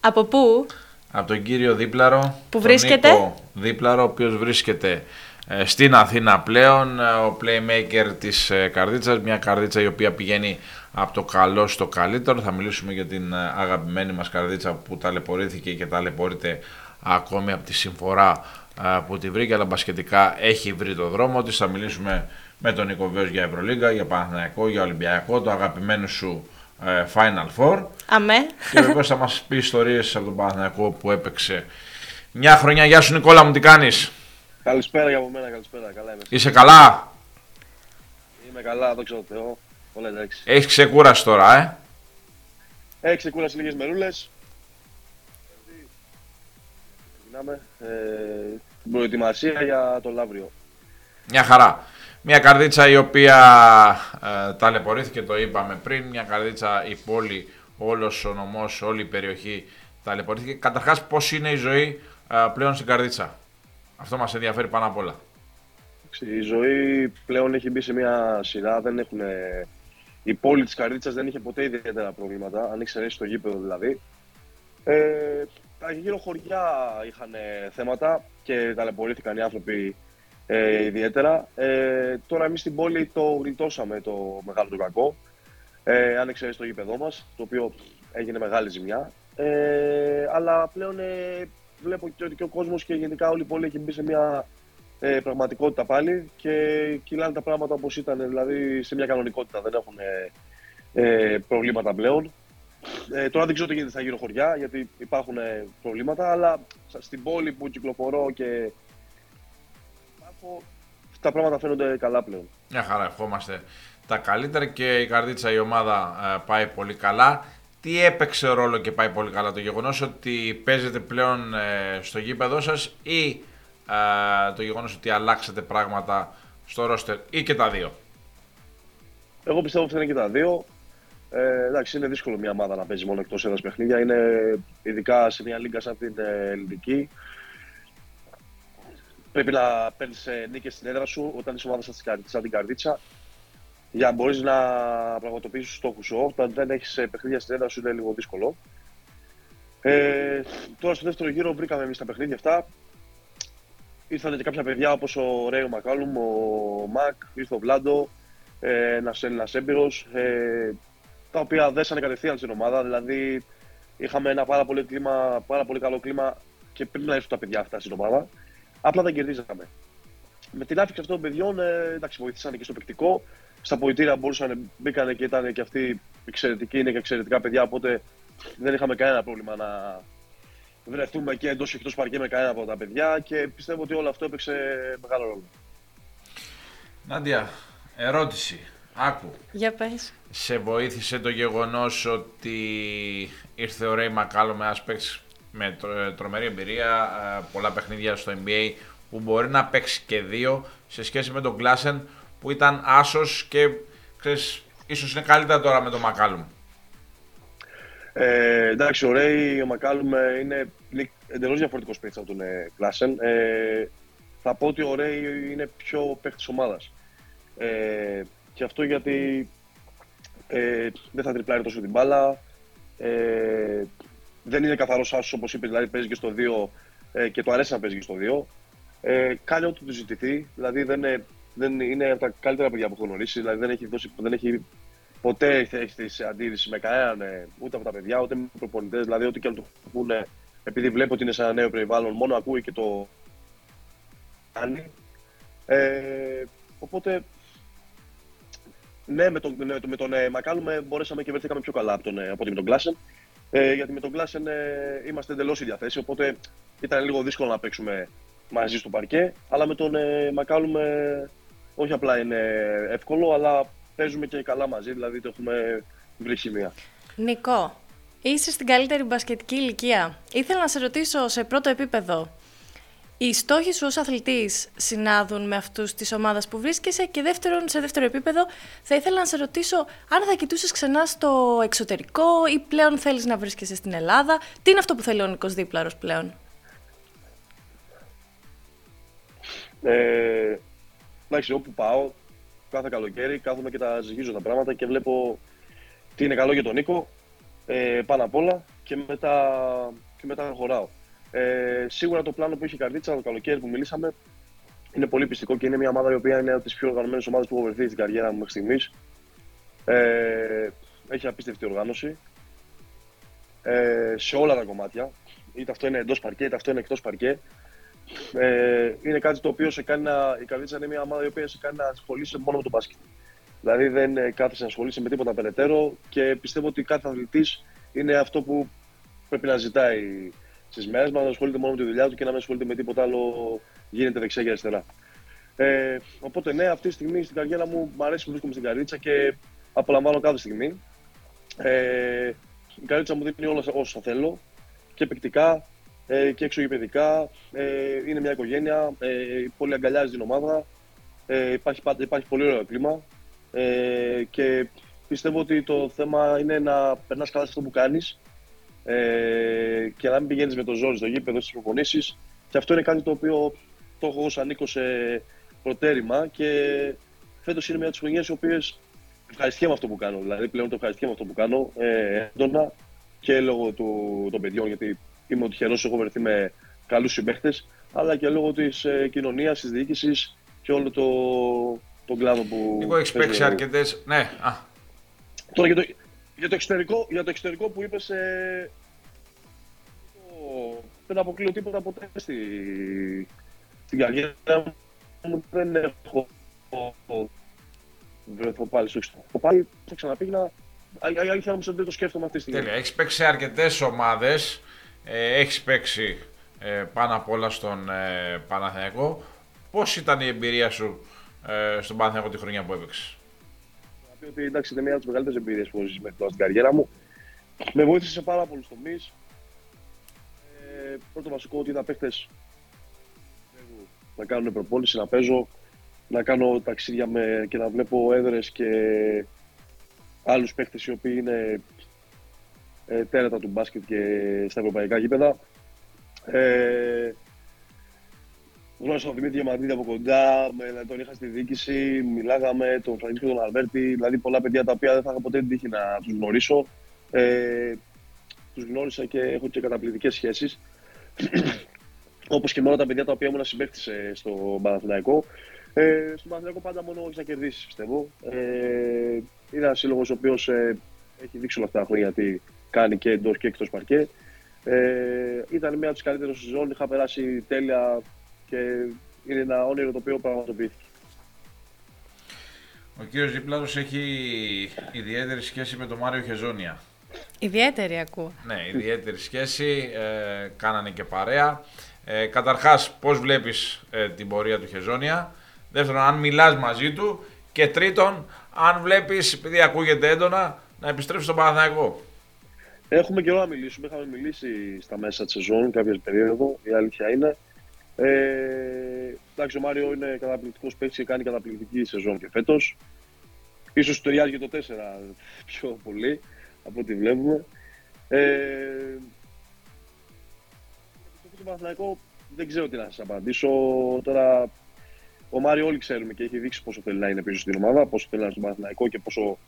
Speaker 2: Από πού;
Speaker 1: Από τον κύριο Δίπλαρο.
Speaker 2: Που
Speaker 1: τον
Speaker 2: βρίσκεται;
Speaker 1: Νίκο Δίπλαρο, ο οποίος βρίσκεται ε, στην Αθήνα πλέον, ε, ο playmaker της ε, Καρδίτσας, μια Καρδίτσα η οποία πηγαίνει από το καλό στο καλύτερο. Θα μιλήσουμε για την ε, αγαπημένη μας Καρδίτσα που ταλαιπωρήθηκε και ταλαιπωρείται ακόμη από τη συμφορά ε, που τη βρήκε, αλλά μπασκετικά έχει βρει το δρόμο της. Θα μιλήσουμε με τον Νίκο Βέος για Ευρωλίγκα, για Παναθηναϊκό, για Ολυμπιακό, το αγαπημένο σου ε, Final Four.
Speaker 2: Αμέ.
Speaker 1: Και βεβαίως θα μας πει ιστορίες από τον Παναθηναϊκό που έπαιξε μια χρονιά. Γεια σου Νικόλα μου, τι κάνεις;
Speaker 3: Καλησπέρα για από μένα, καλησπέρα. Καλά είμαι.
Speaker 1: Είσαι καλά;
Speaker 3: Είμαι καλά, δόξα τω Θεώ. Όλα εντάξει.
Speaker 1: Έχεις ξεκούραση τώρα, ε;
Speaker 3: Έχεις ξεκούραση λίγες μερούλες. Ξεκινάμε. Ε, την προετοιμασία για το Λαύριο.
Speaker 1: Μια χαρά. Μια καρδίτσα η οποία ε, ταλαιπωρήθηκε, το είπαμε πριν. Μια καρδίτσα η πόλη, όλος ο νομός, όλη η περιοχή ταλαιπωρήθηκε. Καταρχάς πώς είναι η ζωή ε, πλέον στην καρδίτσα; Αυτό μας ενδιαφέρει πάνω απ' όλα.
Speaker 3: Η ζωή πλέον έχει μπει σε μια σειρά. Δεν έχουν, η πόλη της Καρδίτσας δεν είχε ποτέ ιδιαίτερα προβλήματα, αν εξαιρέσει το γήπεδο δηλαδή. Ε, τα γύρω χωριά είχαν θέματα και ταλαιπωρήθηκαν οι άνθρωποι ε, ιδιαίτερα. Ε, τώρα εμείς στην πόλη το γλιτώσαμε το μεγάλο το κακό, ε, αν εξαιρέσει το γήπεδό μας, το οποίο έγινε μεγάλη ζημιά. Ε, αλλά πλέον ε, βλέπω και ότι και ο κόσμος και γενικά όλη η πόλη έχει μπει σε μια ε, πραγματικότητα πάλι και κυλάνε τα πράγματα όπως ήταν, δηλαδή σε μια κανονικότητα. Δεν έχουν ε, ε, προβλήματα πλέον. Ε, τώρα δεν ξέρω τι γίνεται στα γύρω χωριά, γιατί υπάρχουν ε, προβλήματα, αλλά σ- στην πόλη που κυκλοφορώ και υπάρχω, τα πράγματα φαίνονται καλά πλέον.
Speaker 1: Μια χαρά, ευχόμαστε τα καλύτερα και η καρδίτσα η ομάδα ε, πάει πολύ καλά. Τι έπαιξε ρόλο και πάει πολύ καλά το γεγονός ότι παίζετε πλέον ε, στο γήπεδό σας ή ε, το γεγονός ότι αλλάξατε πράγματα στο ρόστερ ή και τα δύο;
Speaker 3: Εγώ πιστεύω ότι θα είναι και τα δύο. Ε, εντάξει, είναι δύσκολο μια ομάδα να παίζει μόνο εκτός έδρα παιχνίδια. Είναι ειδικά σε μια λίγκα σαν την ε, ελληνική. Πρέπει να παίρνεις νίκες στην έδρα σου όταν είσαι ομάδας σαν την καρδίτσα- σαν την καρδίτσα για να μπορείς να πραγματοποιήσεις τους στόχους σου. Όταν δεν έχεις παιχνίδια στην έδρα σου είναι λίγο δύσκολο. Ε, τώρα στο δεύτερο γύρο βρήκαμε εμείς τα παιχνίδια αυτά. ήρθαν και κάποια παιδιά όπως ο Ρέιο Μακάλουμ, ο Μακ, ήρθε ο Βλάντο, ε, ένας Έλληνας έμπειρος, ε, τα οποία δέσανε κατευθείαν στην ομάδα. Δηλαδή είχαμε ένα πάρα πολύ, κλίμα, πάρα πολύ καλό κλίμα και πριν να έρθουν τα παιδιά αυτά στην ομάδα. Απλά δεν κερδίζαμε. Με την άφηξη αυτών των παιδιών, ε, εντάξει, βοήθησαν και στο παικτικό. Στα ποητήρια μπορούσαν, μπήκαν και ήταν και αυτοί εξαιρετικοί, είναι και εξαιρετικά παιδιά. Οπότε δεν είχαμε κανένα πρόβλημα να βρεθούμε και εντός και εκτός παρκέ με κανένα από τα παιδιά και πιστεύω ότι όλο αυτό έπαιξε μεγάλο ρόλο.
Speaker 1: Νάντια, ερώτηση. Άκου.
Speaker 2: Για πες.
Speaker 1: Σε βοήθησε το γεγονός ότι ήρθε ο Ρέι Μακάλο με ένας με τρομερή εμπειρία, ε, πολλά παιχνίδια στο NBA που μπορεί να παίξει και δύο σε σχέση με τον Κλάσεν που ήταν άσος και ξέρεις, ίσως είναι καλύτερα τώρα με τον Μακάλουμ.
Speaker 3: Ε, εντάξει, ο Ρέι, ο Μακάλουμ είναι, είναι εντελώς διαφορετικός παίκτης από τον ε, Κλάσεν. Ε, θα πω ότι ο Ρέι είναι πιο παίκτης ομάδας. Ε, και αυτό γιατί ε, δεν θα τριπλάρει τόσο την μπάλα. Ε, δεν είναι καθαρός άσος όπως είπες, δηλαδή παίζει και στο 2 ε, και του αρέσει να παίζει και στο 2. Ε, κάνει ό,τι του ζητηθεί, δηλαδή δεν είναι, δεν είναι από τα καλύτερα παιδιά που έχω γνωρίσει, δηλαδή δεν έχει, δώσει, δεν έχει ποτέ έχει σε αντίρρηση με κανέναν, ε, ούτε από τα παιδιά, ούτε με προπονητές. Δηλαδή, ό,τι και να του πούνε, επειδή βλέπει ότι είναι σε ένα νέο περιβάλλον, μόνο ακούει και το κάνει. Ε, οπότε ναι, με τον, με, με τον ε, Μακάλουμε μπορέσαμε και βρεθήκαμε πιο καλά από, τον, ε, από ότι με τον Κλάσεν. Ε, γιατί με τον Κλάσεν ε, είμαστε εντελώς η διαθέση, οπότε ήταν λίγο δύσκολο να παίξουμε μαζί στο παρκέ. Αλλά με τον ε, Μακάλουμε όχι απλά είναι εύκολο, αλλά παίζουμε και καλά μαζί, δηλαδή το έχουμε βρει σημεία.
Speaker 2: Νικό, είσαι στην καλύτερη μπασκετική ηλικία. Ήθελα να σε ρωτήσω σε πρώτο επίπεδο, οι στόχοι σου ως αθλητής συνάδουν με αυτούς της ομάδας που βρίσκεσαι και δεύτερον, σε δεύτερο επίπεδο θα ήθελα να σε ρωτήσω αν θα κοιτούσες ξανά στο εξωτερικό ή πλέον θέλεις να βρίσκεσαι στην Ελλάδα. Τι είναι αυτό που θέλει ο Νίκος Δίπλαρος πλέον;
Speaker 3: Ε, εντάξει, όπου πάω, κάθε καλοκαίρι κάθομαι και τα ζυγίζω τα πράγματα και βλέπω τι είναι καλό για τον Νίκο ε, πάνω απ' όλα και μετά, και μετά χωράω. Ε, σίγουρα το πλάνο που είχε η Καρδίτσα το καλοκαίρι που μιλήσαμε είναι πολύ πιστικό και είναι μια ομάδα η οποία είναι από τις πιο οργανωμένες ομάδες που έχω βρεθεί στην καριέρα μου μέχρι στιγμής. Ε, έχει απίστευτη οργάνωση ε, σε όλα τα κομμάτια. Είτε αυτό είναι εντός παρκέ, είτε αυτό είναι εκτός παρκέ. Ε, είναι κάτι το οποίο σε κάνει να, η Καρδίτσα είναι μια ομάδα η οποία σε κάνει να ασχολείσαι μόνο με τον μπάσκετ. Δηλαδή δεν ε, κάθεσαι να ασχολείσαι με τίποτα περαιτέρω και πιστεύω ότι κάθε αθλητής είναι αυτό που πρέπει να ζητάει στις μέρες μας, να ασχολείται μόνο με τη δουλειά του και να μην ασχολείται με τίποτα άλλο γίνεται δεξιά και αριστερά. Ε, οπότε ναι, αυτή τη στιγμή στην καριέρα μου μου αρέσει που βρίσκομαι στην καρίτσα και απολαμβάνω κάθε στιγμή. Ε, η καρίτσα μου δίνει όλα όσα θέλω και παικτικά ε, και εξωγηπαιδικά. Ε, είναι μια οικογένεια, ε, πολύ αγκαλιάζει την ομάδα. Ε, υπάρχει, υπάρχει πολύ ωραίο κλίμα ε, και πιστεύω ότι το θέμα είναι να περνάς καλά σε αυτό που κάνεις ε, και να μην πηγαίνεις με το ζόρι στο γήπεδο στις προπονήσεις. Και αυτό είναι κάτι το οποίο το έχω ω ανήκω σε προτέρημα και φέτος είναι μια από τις χρονιές οι οποίες ευχαριστιέμαι αυτό που κάνω. Δηλαδή πλέον το ευχαριστιέμαι αυτό που κάνω ε, έντονα και λόγω του, των παιδιών, γιατί είμαι ο τυχερό, έχω βρεθεί με καλούς συμπαίχτε, αλλά και λόγω της ε, κοινωνίας, της διοίκησης και όλο το, τον κλάδο που.
Speaker 1: Λίγο έχεις παίξει αρκετέ. Ναι, α.
Speaker 3: Τώρα για το, για το εξωτερικό, για το εξωτερικό που είπες, ε, δεν αποκλείω τίποτα ποτέ στη, στην καριέρα μου. Δεν έχω βρεθώ πάλι στο εξωτερικό. Πάλι θα ξαναπήγαινα. Αλήθεια όμως δεν το σκέφτομαι αυτή τη στιγμή.
Speaker 1: Τέλεια. Έχεις παίξει σε αρκετές ομάδες. Ε, έχεις παίξει ε, πάνω απ' όλα στον ε, Παναθηναϊκό. Πώς ήταν η εμπειρία σου ε, στον Παναθηναϊκό τη χρονιά που έπαιξες;
Speaker 3: Πει ότι εντάξει, είναι μια από τις μεγαλύτερες εμπειρίες που έχω ζήσει μέχρι τώρα στην καριέρα μου. Με βοήθησε σε πάρα πολλούς τομείς. Ε, πρώτο βασικό ότι είδα παίχτε να κάνουν προπόνηση, να παίζω, να κάνω ταξίδια με, και να βλέπω έδρες και άλλους παίχτε οι οποίοι είναι ε, τέρατα του μπάσκετ και στα ευρωπαϊκά γήπεδα. Ε, Γνώρισα τον Δημήτρη Διαμαντίδη από κοντά, με, τον είχα στη διοίκηση, μιλάγαμε, τον Φρανκίσκο τον Αλβέρτη, δηλαδή πολλά παιδιά τα οποία δεν θα είχα ποτέ την τύχη να τους γνωρίσω. Ε, τους γνώρισα και έχω και καταπληκτικές σχέσεις. Όπως και με όλα τα παιδιά τα οποία ήμουν συμπαίκτης στο Παναθηναϊκό. Ε, στον Παναθηναϊκό πάντα μόνο έχεις να κερδίσεις, πιστεύω. Ε, είναι ένα σύλλογος ο οποίος ε, έχει δείξει όλα αυτά τα χρόνια γιατί κάνει και εντό και εκτός παρκέ. Ε, ήταν μια από τις καλύτερες σεζόν. Είχα περάσει τέλεια και είναι ένα όνειρο το οποίο πραγματοποιήθηκε.
Speaker 1: Ο κύριος Δίπλατος έχει ιδιαίτερη σχέση με τον Μάριο Χεζόνια.
Speaker 2: Ιδιαίτερη ακούω.
Speaker 1: Ναι, ιδιαίτερη σχέση. Ε, κάνανε και παρέα. Ε, καταρχάς, πώς βλέπεις ε, την πορεία του Χεζόνια; Δεύτερον, αν μιλάς μαζί του. Και τρίτον, αν βλέπεις, επειδή ακούγεται έντονα, να επιστρέψεις στον Παναθηναϊκό.
Speaker 3: Έχουμε καιρό να μιλήσουμε. Είχαμε μιλήσει στα μέσα της σεζόν κάποια περίοδο. Η αλήθεια είναι. Ε, εντάξει, ο Μάριο είναι καταπληκτικός παίκτης και κάνει καταπληκτική σεζόν και φέτος. σω ταιριάζει και το 4 πιο πολύ από ό,τι βλέπουμε. Ε, το Παναθηναϊκό δεν ξέρω τι να σας απαντήσω. Τώρα ο Μάριο όλοι ξέρουμε και έχει δείξει πόσο θέλει να είναι πίσω στην ομάδα, πόσο θέλει να είναι στον Παναθηναϊκό και πόσο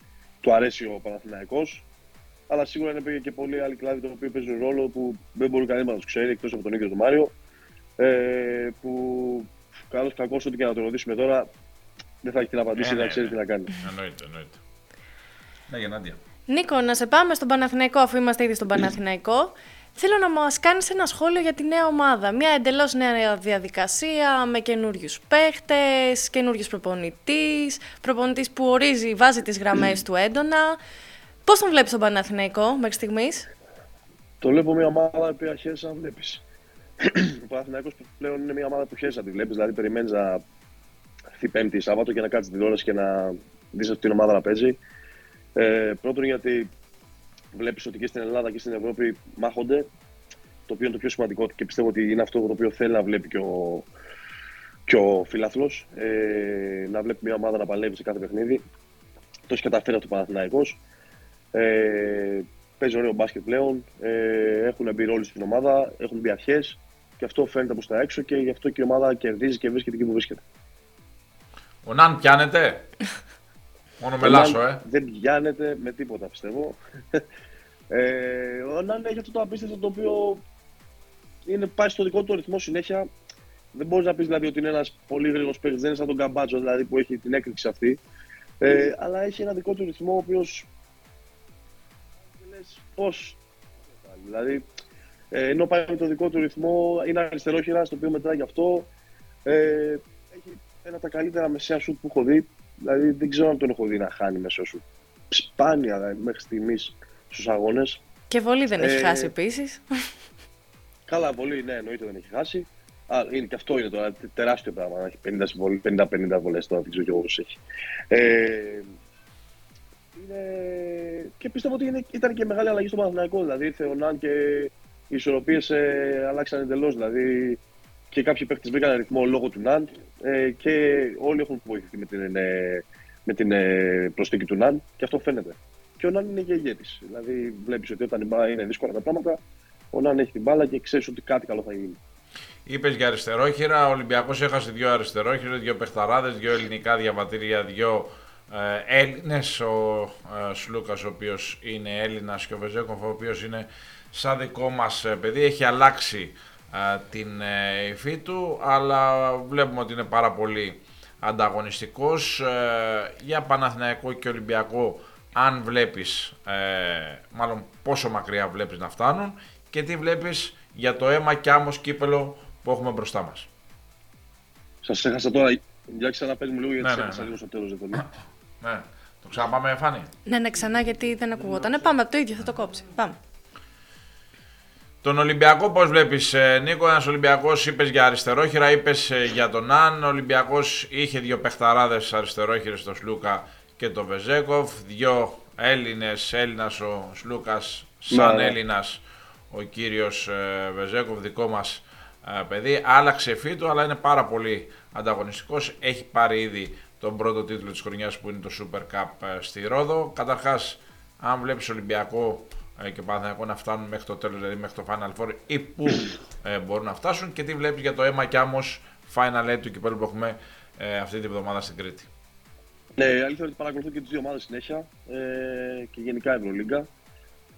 Speaker 3: του αρέσει ο Παναθηναϊκός. Αλλά σίγουρα είναι και πολλοί άλλοι κλάδοι το οποίο παίζουν ρόλο που δεν μπορεί κανένας να τους ξέρει εκτός από τον ίδιο τον Μάριο. Ε, που καλό κακό ό,τι και να το ρωτήσουμε τώρα δεν θα έχει την απαντήσει, ε, δεν ναι, ξέρει ναι. τι να κάνει.
Speaker 1: Εννοείται, εννοείται. Ναι, Γεννάντια.
Speaker 2: Νίκο, να σε πάμε στον Παναθηναϊκό, αφού είμαστε ήδη στον Παναθηναϊκό. Θέλω να μας κάνεις ένα σχόλιο για τη νέα ομάδα. Μια εντελώς νέα διαδικασία με καινούριους παίχτες, καινούριους προπονητής, προπονητής που ορίζει, βάζει τις γραμμές του έντονα. Πώς τον βλέπεις τον Παναθηναϊκό μέχρι στιγμής,
Speaker 3: Το βλέπω μια ομάδα που αρχίζει να βλέπεις. Ο Παναθηναϊκός πλέον είναι μια ομάδα που χέρι να τη βλέπεις. Δηλαδή, περιμένεις να έρθει Πέμπτη Σάββατο και να κάτσεις την τηλεόραση και να δεις αυτή την ομάδα να παίζει. Ε, πρώτον, γιατί βλέπεις ότι και στην Ελλάδα και στην Ευρώπη μάχονται. Το οποίο είναι το πιο σημαντικό και πιστεύω ότι είναι αυτό το οποίο θέλει να βλέπει και ο, και ο φιλάθλος. Ε, να βλέπει μια ομάδα να παλεύει σε κάθε παιχνίδι. Το έχει καταφέρει αυτό ο Παναθηναϊκός. Ε, παίζει ωραίο μπάσκετ πλέον. Ε, έχουν μπει ρόλοι στην ομάδα, έχουν μπει αρχές και αυτό φαίνεται προς τα έξω και γι' αυτό και η ομάδα κερδίζει και βρίσκεται εκεί που βρίσκεται.
Speaker 1: Ο Ναν πιάνεται. Μόνο με λάσο, ε.
Speaker 3: Δεν πιάνεται με τίποτα, πιστεύω. Ε, ο Ναν έχει αυτό το απίστευτο το οποίο είναι, πάει στο δικό του ρυθμό συνέχεια. Δεν μπορείς να πεις δηλαδή ότι είναι ένας πολύ γρήγορος παίκτης, δεν είναι σαν τον Καμπάτσο δηλαδή, που έχει την έκρηξη αυτή. Ε, αλλά έχει ένα δικό του ρυθμό ο οποίος. Πώς. Δηλαδή, ε, ενώ πάει με το δικό του ρυθμό, είναι αριστερόχειρα, στο οποίο μετράει γι' αυτό. Ε, έχει ένα από τα καλύτερα μεσαία σουτ που έχω δει. Δηλαδή, δεν ξέρω αν τον έχω δει να χάνει μεσαίο σουτ. Σπάνια δηλαδή, μέχρι στιγμής στους αγώνες.
Speaker 2: Και βολή δεν έχει ε, χάσει επίσης.
Speaker 3: Καλά, βολή, ναι, εννοείται δεν έχει χάσει. Α, είναι, και αυτό είναι τώρα τεράστιο πράγμα. Να έχει 50-50 βολές τώρα, δεν ξέρω και εγώ έχει. Ε, είναι... Και πιστεύω ότι είναι, ήταν και μεγάλη αλλαγή στο Παναθηναϊκό. Δηλαδή ήρθε ο Ναν και οι ισορροπίες ε, αλλάξαν εντελώς. Δηλαδή και κάποιοι παίχτες βρήκαν ρυθμό λόγω του Ναν ε, και όλοι έχουν βοηθηθεί με την, ε, με την ε, προσθήκη του Ναν και αυτό φαίνεται. Και ο Ναν είναι και ηγέτης. Δηλαδή βλέπεις ότι όταν η μπάλα είναι δύσκολα τα πράγματα, ο Ναν έχει την μπάλα και ξέρεις ότι κάτι καλό θα γίνει.
Speaker 1: Είπες για αριστερόχειρα. Ο Ολυμπιακός έχασε δύο αριστερόχειρες, δύο παιχταράδες, δύο ελληνικά διαβατήρια, δύο ε, Έλληνες. Ο ε, Σλούκας, ο οποίος είναι Έλληνας, και ο Βεζέκοφ, ο οποίος είναι σαν δικό μας ε, παιδί. Έχει αλλάξει ε, την ε, υφή του, αλλά βλέπουμε ότι είναι πάρα πολύ ανταγωνιστικός. για Παναθηναϊκό και Ολυμπιακό, αν βλέπεις, μάλλον πόσο μακριά βλέπεις να φτάνουν και τι βλέπεις για το αίμα και άμμος κύπελο που έχουμε μπροστά μας.
Speaker 3: Σας έχασα τώρα, για ξαναπες μου λίγο γιατί ναι, ναι, έχασα ναι. λίγο στο τέλος.
Speaker 1: Ναι. Το ξαναπάμε, Φάνη.
Speaker 2: Ναι, ναι, ξανά γιατί δεν ακούγονταν. Ναι, πάμε το ίδιο, θα το κόψει. Πάμε.
Speaker 1: Τον Ολυμπιακό, πώς βλέπεις, ε, Νίκο, ένας Ολυμπιακός είπες για αριστερόχειρα, είπες ε, για τον Αν. Ο Ολυμπιακός είχε δύο παιχταράδες αριστερόχειρες, τον Σλούκα και τον Βεζέκοφ. Δύο Έλληνες, Έλληνας ο Σλούκας, σαν ναι. Έλληνας ο κύριος ε, Βεζέκοφ, δικό μας παιδί. Άλλαξε φύτου, αλλά είναι πάρα πολύ ανταγωνιστικός. Έχει πάρει ήδη τον πρώτο τίτλο της χρονιάς που είναι το Super Cup ε, στη Ρόδο. Καταρχάς, αν βλέπεις Ολυμπιακό ε, και Παναθηναϊκό να φτάνουν μέχρι το τέλος, δηλαδή μέχρι το Final Four ή πού ε, μπορούν να φτάσουν και τι βλέπεις για το αίμα και άμμος Final Eight του κυπέλου που έχουμε αυτή την εβδομάδα στην Κρήτη;
Speaker 3: Ναι, η αλήθεια είναι ότι παρακολουθώ και τις δύο ομάδες συνέχεια ε, και γενικά Ευρωλίγκα.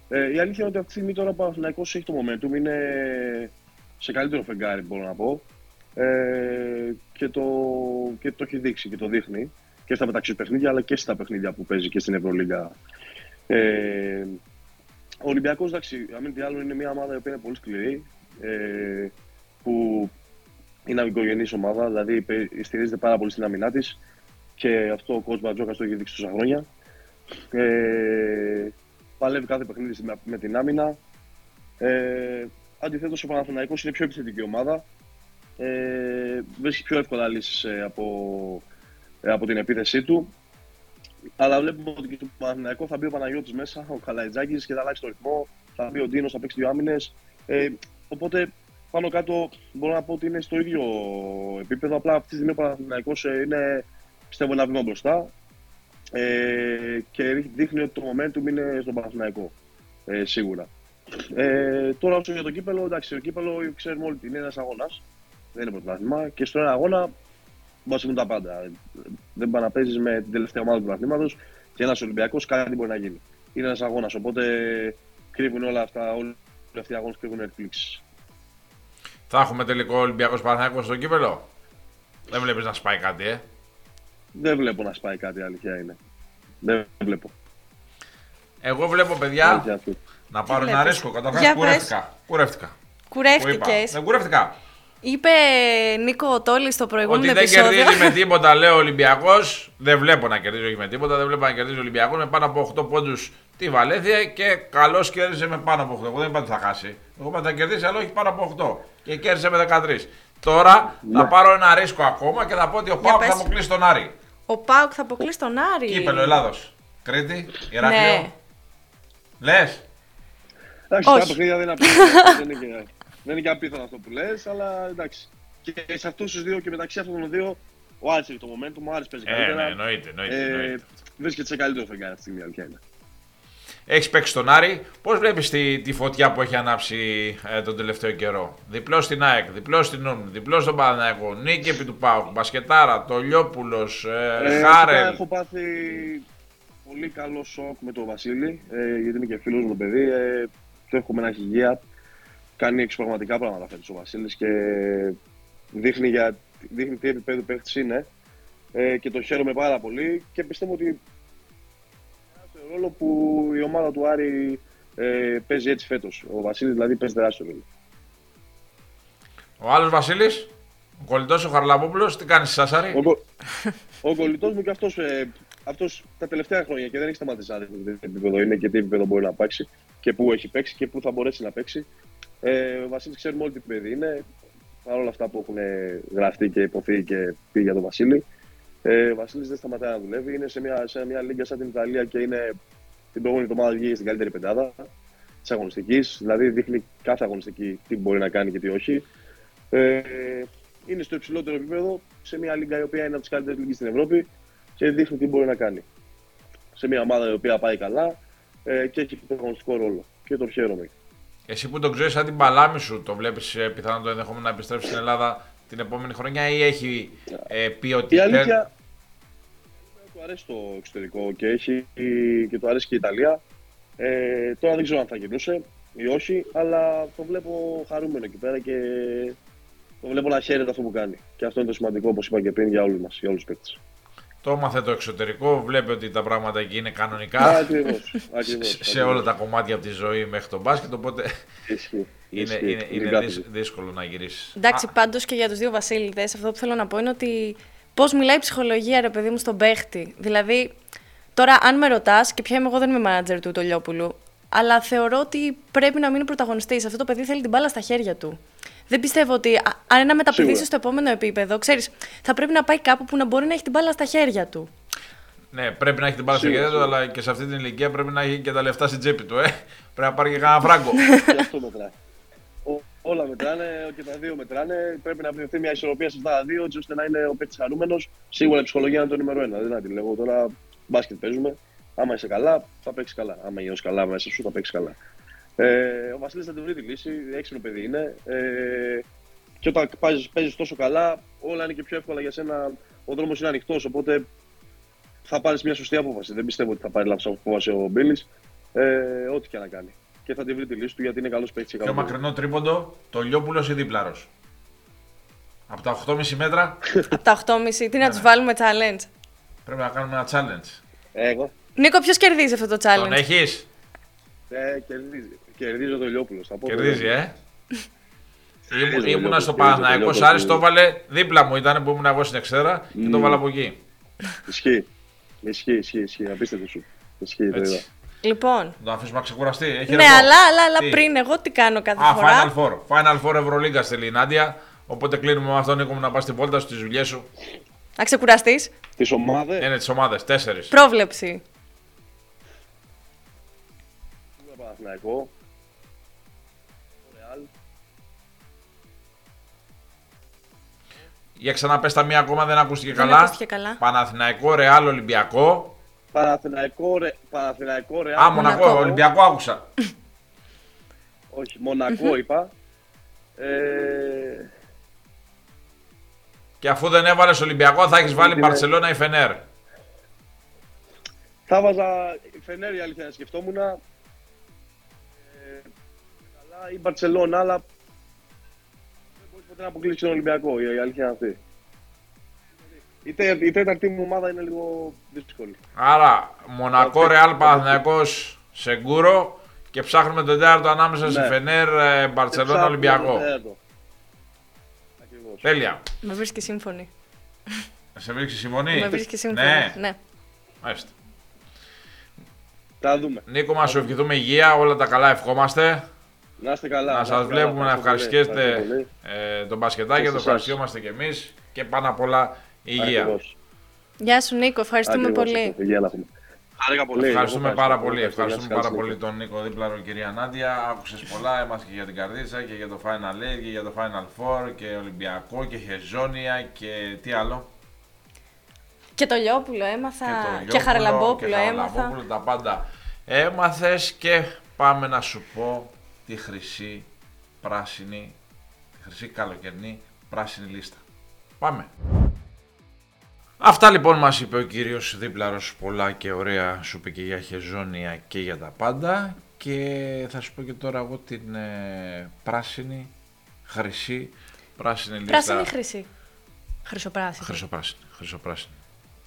Speaker 3: Ε, η αλήθεια είναι ότι αυτή τη στιγμή τώρα ο Παναθηναϊκός έχει το momentum, είναι σε καλύτερο φεγγάρι, μπορώ να πω. Ε, και, το, και το έχει δείξει και το δείχνει και στα μεταξύ παιχνίδια αλλά και στα παιχνίδια που παίζει και στην Ευρωλίγα. Ε, ο Ολυμπιακός, εντάξει, αν τι άλλο, είναι μια ομάδα που είναι πολύ σκληρή. Ε, που είναι αμυγκογενή ομάδα, δηλαδή στηρίζεται πάρα πολύ στην αμυνά της και αυτό ο κόσμο Μπατζόκα το έχει δείξει τόσα χρόνια. Ε, παλεύει κάθε παιχνίδι με την άμυνα. Ε, Αντιθέτως, ο Παναθηναϊκός είναι πιο επιθετική ομάδα. Ε, βρίσκει πιο εύκολα λύσεις ε, από, ε, από την επίθεσή του. Αλλά βλέπουμε ότι και του Παναθηναϊκού θα μπει ο Παναγιώτης μέσα, ο Καλαϊτζάκης και θα αλλάξει το ρυθμό. Θα μπει ο Ντίνος, θα παίξει δύο άμυνες. Ε, οπότε πάνω κάτω μπορώ να πω ότι είναι στο ίδιο επίπεδο. Απλά αυτή τη στιγμή ο Παναθηναϊκός ε, είναι πιστεύω ένα βήμα μπροστά ε, και δείχνει ότι το momentum είναι στον Παναθηναϊκό. Ε, σίγουρα. Ε, τώρα όσο για το κύπελο, εντάξει, το κύπελο ξέρουμε όλοι ότι είναι ένας αγώνας. Δεν είναι πρωτάθλημα. Και στο ένα αγώνα μπορεί να τα πάντα. Δεν πάει να παίζει με την τελευταία ομάδα του πρωταθλήματος και ένας Ολυμπιακός κάτι μπορεί να γίνει. Είναι ένας αγώνας. Οπότε κρύβουν όλα αυτά, όλοι αυτοί οι αγώνες κρύβουν εκπλήξει.
Speaker 1: Θα έχουμε τελικό Ολυμπιακός Παναθηναϊκός στο κύπελο; Δεν βλέπεις να σπάει κάτι, ε;
Speaker 3: Δεν βλέπω να σπάει κάτι, αλήθεια είναι. Δεν βλέπω.
Speaker 1: Εγώ βλέπω, παιδιά, να πάρω ένα ρίσκο. Καταρχάς κουρεύτηκα. Κουρεύτηκα.
Speaker 2: Κουρεύτηκες.
Speaker 1: Δεν κουρεύτηκα.
Speaker 2: Είπε Νίκο Τόλι στο προηγούμενο
Speaker 1: Ότι δεν επεισόδιο. κερδίζει με τίποτα, λέει ο Ολυμπιακός. Δεν βλέπω να κερδίζει όχι με τίποτα. Δεν βλέπω να κερδίζει ο Ολυμπιακός με πάνω από 8 πόντους τη Βαλέθια και καλώς κέρδισε με πάνω από 8. Εγώ δεν είπα ότι θα χάσει. Εγώ είπα ότι θα κερδίσει, αλλά όχι πάνω από 8. Και κέρδισε με 13. Τώρα ναι. θα πάρω ένα ρίσκο ακόμα και θα πω ότι ο Πάουκ θα αποκλείσει τον Άρη.
Speaker 2: Ο Πάουκ θα αποκλείσει τον Άρη.
Speaker 1: Κύπελο Ελλάδος. Κρήτη, Ηράκλειο. Ναι. Λες.
Speaker 3: Εντάξει, τα παιχνίδια δεν είναι απίθανο. δεν είναι και απίθανο αυτό που λες, αλλά εντάξει. Και σε αυτούς τους δύο και μεταξύ αυτών των δύο, ο Άρης έχει το momentum, ο Άρης παίζει
Speaker 1: ε, καλύτερα. Ναι, εννοείται, εννοείται, ε, εννοείται.
Speaker 3: Βρίσκεται σε καλύτερο φεγγάρι αυτή τη στιγμή, αλήθεια είναι.
Speaker 1: Έχεις παίξει τον Άρη. Πώς βλέπεις τη, τη φωτιά που έχει ανάψει ε, τον τελευταίο καιρό; Διπλός στην ΑΕΚ, διπλός στην Νούμ, διπλός στον Παναγιώτο, νίκη επί του Πάου, Μπασκετάρα, το Λιόπουλο, ε, ε, Χάρελ.
Speaker 3: Έχω πάθει πολύ καλό σοκ με τον Βασίλη, ε, γιατί είναι και φίλος μου το παιδί. Ε, το εύχομαι να έχει υγεία. Κάνει εξωπραγματικά πράγματα φέτος ο Βασίλης και δείχνει, για, δείχνει τι επίπεδο παίχτης είναι. Ε, και το χαίρομαι πάρα πολύ και πιστεύω ότι ρόλο που η ομάδα του Άρη ε, παίζει έτσι φέτος. Ο Βασίλης δηλαδή παίζει τεράστιο ρόλο.
Speaker 1: Ο άλλος Βασίλης, ο κολλητός ο Χαρλαμπόπουλο, τι κάνεις Σάσαρη.
Speaker 3: Ο, ο κολλητός μου και αυτός ε, αυτός τα τελευταία χρόνια και δεν έχει σταματήσει να δείχνει τι επίπεδο είναι και τι επίπεδο μπορεί να παίξει και πού έχει παίξει και πού θα μπορέσει να παίξει. Ε, ο Βασίλης ξέρουμε όλοι τι παιδί είναι. Παρ' όλα αυτά που έχουν γραφτεί και υποθεί και πει για τον Βασίλη. Ε, ο Βασίλης δεν σταματάει να δουλεύει. Είναι σε μια, σε μια λίγα σαν την Ιταλία και είναι την προηγούμενη εβδομάδα βγήκε στην καλύτερη πεντάδα της αγωνιστικής. Δηλαδή δείχνει κάθε αγωνιστική τι μπορεί να κάνει και τι όχι. Ε, είναι στο υψηλότερο επίπεδο σε μια λίγα η οποία είναι από τις καλύτερες λίγε στην Ευρώπη και δείχνει τι μπορεί να κάνει. Σε μια ομάδα η οποία πάει καλά ε, και έχει πρωταγωνιστικό ρόλο. Και το χαίρομαι.
Speaker 1: Εσύ που τον ξέρεις σαν την παλάμη σου, το βλέπεις ε, πιθανόν το ενδεχόμενο να επιστρέψεις στην Ελλάδα την επόμενη χρονιά ή έχει ε, πει ότι.
Speaker 3: Η αλήθεια, του αρέσει το εξωτερικό και, έχει, και του αρέσει και η Ιταλία. Ε, τώρα δεν ξέρω αν θα γυρνούσε ή όχι, αλλά το βλέπω χαρούμενο εκεί πέρα και το βλέπω να χαίρεται αυτό που κάνει. Και αυτό είναι το σημαντικό, όπως είπα και πριν, για όλους μας, για όλους τους παίκτες.
Speaker 1: Το έμαθε το εξωτερικό, βλέπει ότι τα πράγματα εκεί είναι κανονικά.
Speaker 3: Ακριβώς,
Speaker 1: σε όλα τα κομμάτια από τη ζωή μέχρι τον μπάσκετ, οπότε είναι, είναι, είναι δύσκολο να γυρίσεις.
Speaker 2: Εντάξει, πάντως και για τους δύο Βασίλειδες, αυτό που θέλω να πω είναι ότι πώς μιλάει η ψυχολογία, ρε παιδί μου, στον παίχτη. Δηλαδή, τώρα, αν με ρωτάς, και πια είμαι εγώ, δεν είμαι μάνατζερ του Τολιόπουλου, αλλά θεωρώ ότι πρέπει να μείνει πρωταγωνιστής. Αυτό το παιδί θέλει την μπάλα στα χέρια του. Δεν πιστεύω ότι αν ένα μεταπηδήσει στο επόμενο επίπεδο, ξέρεις, θα πρέπει να πάει κάπου που να μπορεί να έχει την μπάλα στα χέρια του.
Speaker 1: Ναι, πρέπει να έχει την μπάλα στα χέρια του, αλλά και σε αυτή την ηλικία πρέπει να έχει και τα λεφτά στην τσέπη του. Ε. Πρέπει να πάρει και κανένα φράγκο.
Speaker 3: και αυτό μετράει. Όλα μετράνε και τα δύο μετράνε. Πρέπει να βρεθεί μια ισορροπία σε αυτά τα δύο, έτσι ώστε να είναι ο παίκτης χαρούμενος. Σίγουρα η ψυχολογία είναι το νούμερο ένα. Δεν τη λέγω τώρα. Μπάσκετ παίζουμε. Άμα είσαι καλά, θα παίξεις καλά. Άμα είσαι καλά μέσα σου, θα παίξεις καλά. Ε, ο Βασίλης θα την βρει τη λύση. Έξυπνο παιδί είναι. Ε, και όταν παίζεις τόσο καλά, όλα είναι και πιο εύκολα για σένα. Ο δρόμος είναι ανοιχτός. Οπότε θα πάρεις μια σωστή απόφαση. Δεν πιστεύω ότι θα πάρει λάθος απόφαση ο Μπίλης. Ε, ό,τι και να κάνει και θα τη βρει τη λύση του γιατί είναι καλός παίκτης.
Speaker 1: Πιο μακρινό τρίποντο, το Λιόπουλο ή δίπλαρος. Από τα 8,5 μέτρα
Speaker 2: Από τα 8,5, τι να τους βάλουμε challenge;
Speaker 1: πρέπει να κάνουμε ένα challenge.
Speaker 3: Εγώ.
Speaker 2: Νίκο, ποιος κερδίζει αυτό το
Speaker 1: Τον
Speaker 2: challenge.
Speaker 1: έχεις,
Speaker 3: Ε, κερδίζει. Κερδίζω το Λιόπουλο. Θα πω
Speaker 1: κερδίζει,
Speaker 3: το-
Speaker 1: ε.
Speaker 3: Κερδίζω
Speaker 1: Ήμουν-
Speaker 3: το
Speaker 1: Ήμουνα
Speaker 3: Λιόπουλο,
Speaker 1: στο
Speaker 3: κερδίζω το
Speaker 1: Παναθηναϊκό,
Speaker 3: Λιόπουλο.
Speaker 1: Άρης το έβαλε δίπλα μου. Ήταν που ήμουν εγώ στην Εξέρα και το
Speaker 3: Μμμ.
Speaker 1: βάλα από εκεί.
Speaker 3: Ισχύει. Ισχύει, ισχύει, ισχύει. Απίστευτο σου. Ισχύει, το είδα.
Speaker 1: Έτσι.
Speaker 2: Λοιπόν.
Speaker 1: Να τον αφήσουμε να ξεκουραστεί. Έχει
Speaker 2: Ναι,
Speaker 1: ρεπό.
Speaker 2: αλλά, αλλά, αλλά
Speaker 1: Τι;
Speaker 2: πριν εγώ τι κάνω κάθε
Speaker 1: Α,
Speaker 2: φορά;
Speaker 1: Final Four. Final Four Ευρωλίγκα στέλνει η Νάντια. Οπότε κλείνουμε με αυτόν Νίκο μου να πας στην πόλτα σου, τις δουλειές σου.
Speaker 2: Να ξεκουραστείς;
Speaker 3: Τις ομάδες;
Speaker 1: Είναι τις ομάδες, τέσσερις.
Speaker 2: Πρόβλεψη.
Speaker 3: Παναθηναϊκός;
Speaker 1: Για ξαναπες τα μία ακόμα, δεν ακούστηκε
Speaker 2: Δεν
Speaker 1: καλά.
Speaker 2: ακούστηκε καλά.
Speaker 1: Παναθηναϊκό, Ρεάλ, Ολυμπιακό.
Speaker 3: Παναθηναϊκό, ρε, Παναθηναϊκό Ρεάλ.
Speaker 1: Α, Μονακό,
Speaker 2: Μονακό.
Speaker 1: Ολυμπιακό άκουσα.
Speaker 3: Όχι, Μονακό είπα. Ε,
Speaker 1: Και αφού δεν έβαλες Ολυμπιακό, θα έχεις βάλει
Speaker 3: Είναι-
Speaker 1: Μπαρσελόνα ή Φενέρ.
Speaker 3: θα βάζα η Φενέρ η αλήθεια να σκεφτόμουν. Ε, καλά, η Μπαρτσελώνα, αλλά δεν μπορεί ποτέ να αποκλείσει τον Ολυμπιακό. Η, η αλήθεια είναι αυτή. Η, τέ, η τέταρτη μου ομάδα είναι λίγο δύσκολη.
Speaker 1: Άρα, Μονακό,
Speaker 3: Θα-
Speaker 1: Ρεάλ,
Speaker 3: θα-
Speaker 1: Παναθηναϊκός, Σεγκούρο. Και ψάχνουμε τον τέταρτο ανάμεσα σε
Speaker 3: Ναι.
Speaker 1: Φενέρ, ε, Μπαρσελόνα,
Speaker 3: Ψάχνω
Speaker 1: Ολυμπιακό.
Speaker 3: το τέταρτο. Ακριβώς.
Speaker 1: Τέλεια.
Speaker 2: Με βρίσκει σύμφωνη.
Speaker 1: Σε βρίσκει συμφωνεί.
Speaker 2: Με βρίσκει σύμφωνη.
Speaker 1: Ναι,
Speaker 2: ναι.
Speaker 1: μάλιστα.
Speaker 3: Θα δούμε.
Speaker 1: Νίκο, μας σου ευχηθούμε υγεία, όλα τα καλά ευχόμαστε.
Speaker 3: Να είστε καλά.
Speaker 1: Να
Speaker 3: είστε
Speaker 1: σας
Speaker 3: καλά.
Speaker 1: βλέπουμε να
Speaker 3: Ευχαριστώ πολύ.
Speaker 1: ευχαριστήσετε
Speaker 3: Ευχαριστώ πολύ.
Speaker 1: ε, τον μπασκετάκι,
Speaker 3: Και
Speaker 1: το
Speaker 3: σε εσάς.
Speaker 1: ευχαριστιόμαστε κι εμείς και πάνω απ' όλα υγεία.
Speaker 3: Ακριβώς.
Speaker 2: Γεια σου Νίκο, ευχαριστούμε
Speaker 3: Ακριβώς,
Speaker 2: πολύ.
Speaker 3: Υγεία να έχουμε. Χάρηκα πολύ.
Speaker 1: Ευχαριστούμε
Speaker 3: Εγώ
Speaker 1: πάρα
Speaker 3: ευχαριστώ.
Speaker 1: πολύ.
Speaker 3: Ευχαριστώ.
Speaker 1: Ευχαριστούμε
Speaker 3: Γεια
Speaker 1: πάρα
Speaker 3: σας,
Speaker 1: πολύ
Speaker 3: Νίκο.
Speaker 1: τον Νίκο Δίπλαρο, κυρία Νάντια. Άκουσες πολλά, έμαθες και για την Καρδίτσα και για το Final Eight και για το Final Four και Ολυμπιακό και Χεζόνια και τι άλλο.
Speaker 2: Και το Λιόπουλο έμαθα.
Speaker 1: το
Speaker 2: Και,
Speaker 1: Λιόπουλο
Speaker 2: Χαραλαμπόπουλο
Speaker 1: και
Speaker 2: έμαθα.
Speaker 1: Χαραλαμπόπουλο, τα πάντα. Έμαθες και πάμε να σου πω τη χρυσή πράσινη, τη χρυσή καλοκαιρινή πράσινη λίστα. Πάμε. Αυτά λοιπόν μας είπε ο κύριος Δίπλαρος πολλά και ωραία σου είπε και για χεζόνια και για τα πάντα και θα σου πω και τώρα εγώ την ε, πράσινη, χρυσή, πράσινη λίστα.
Speaker 2: Πράσινη ή χρυσή; Χρυσοπράσινη.
Speaker 1: Χρυσοπράσινη. Χρυσοπράσινη.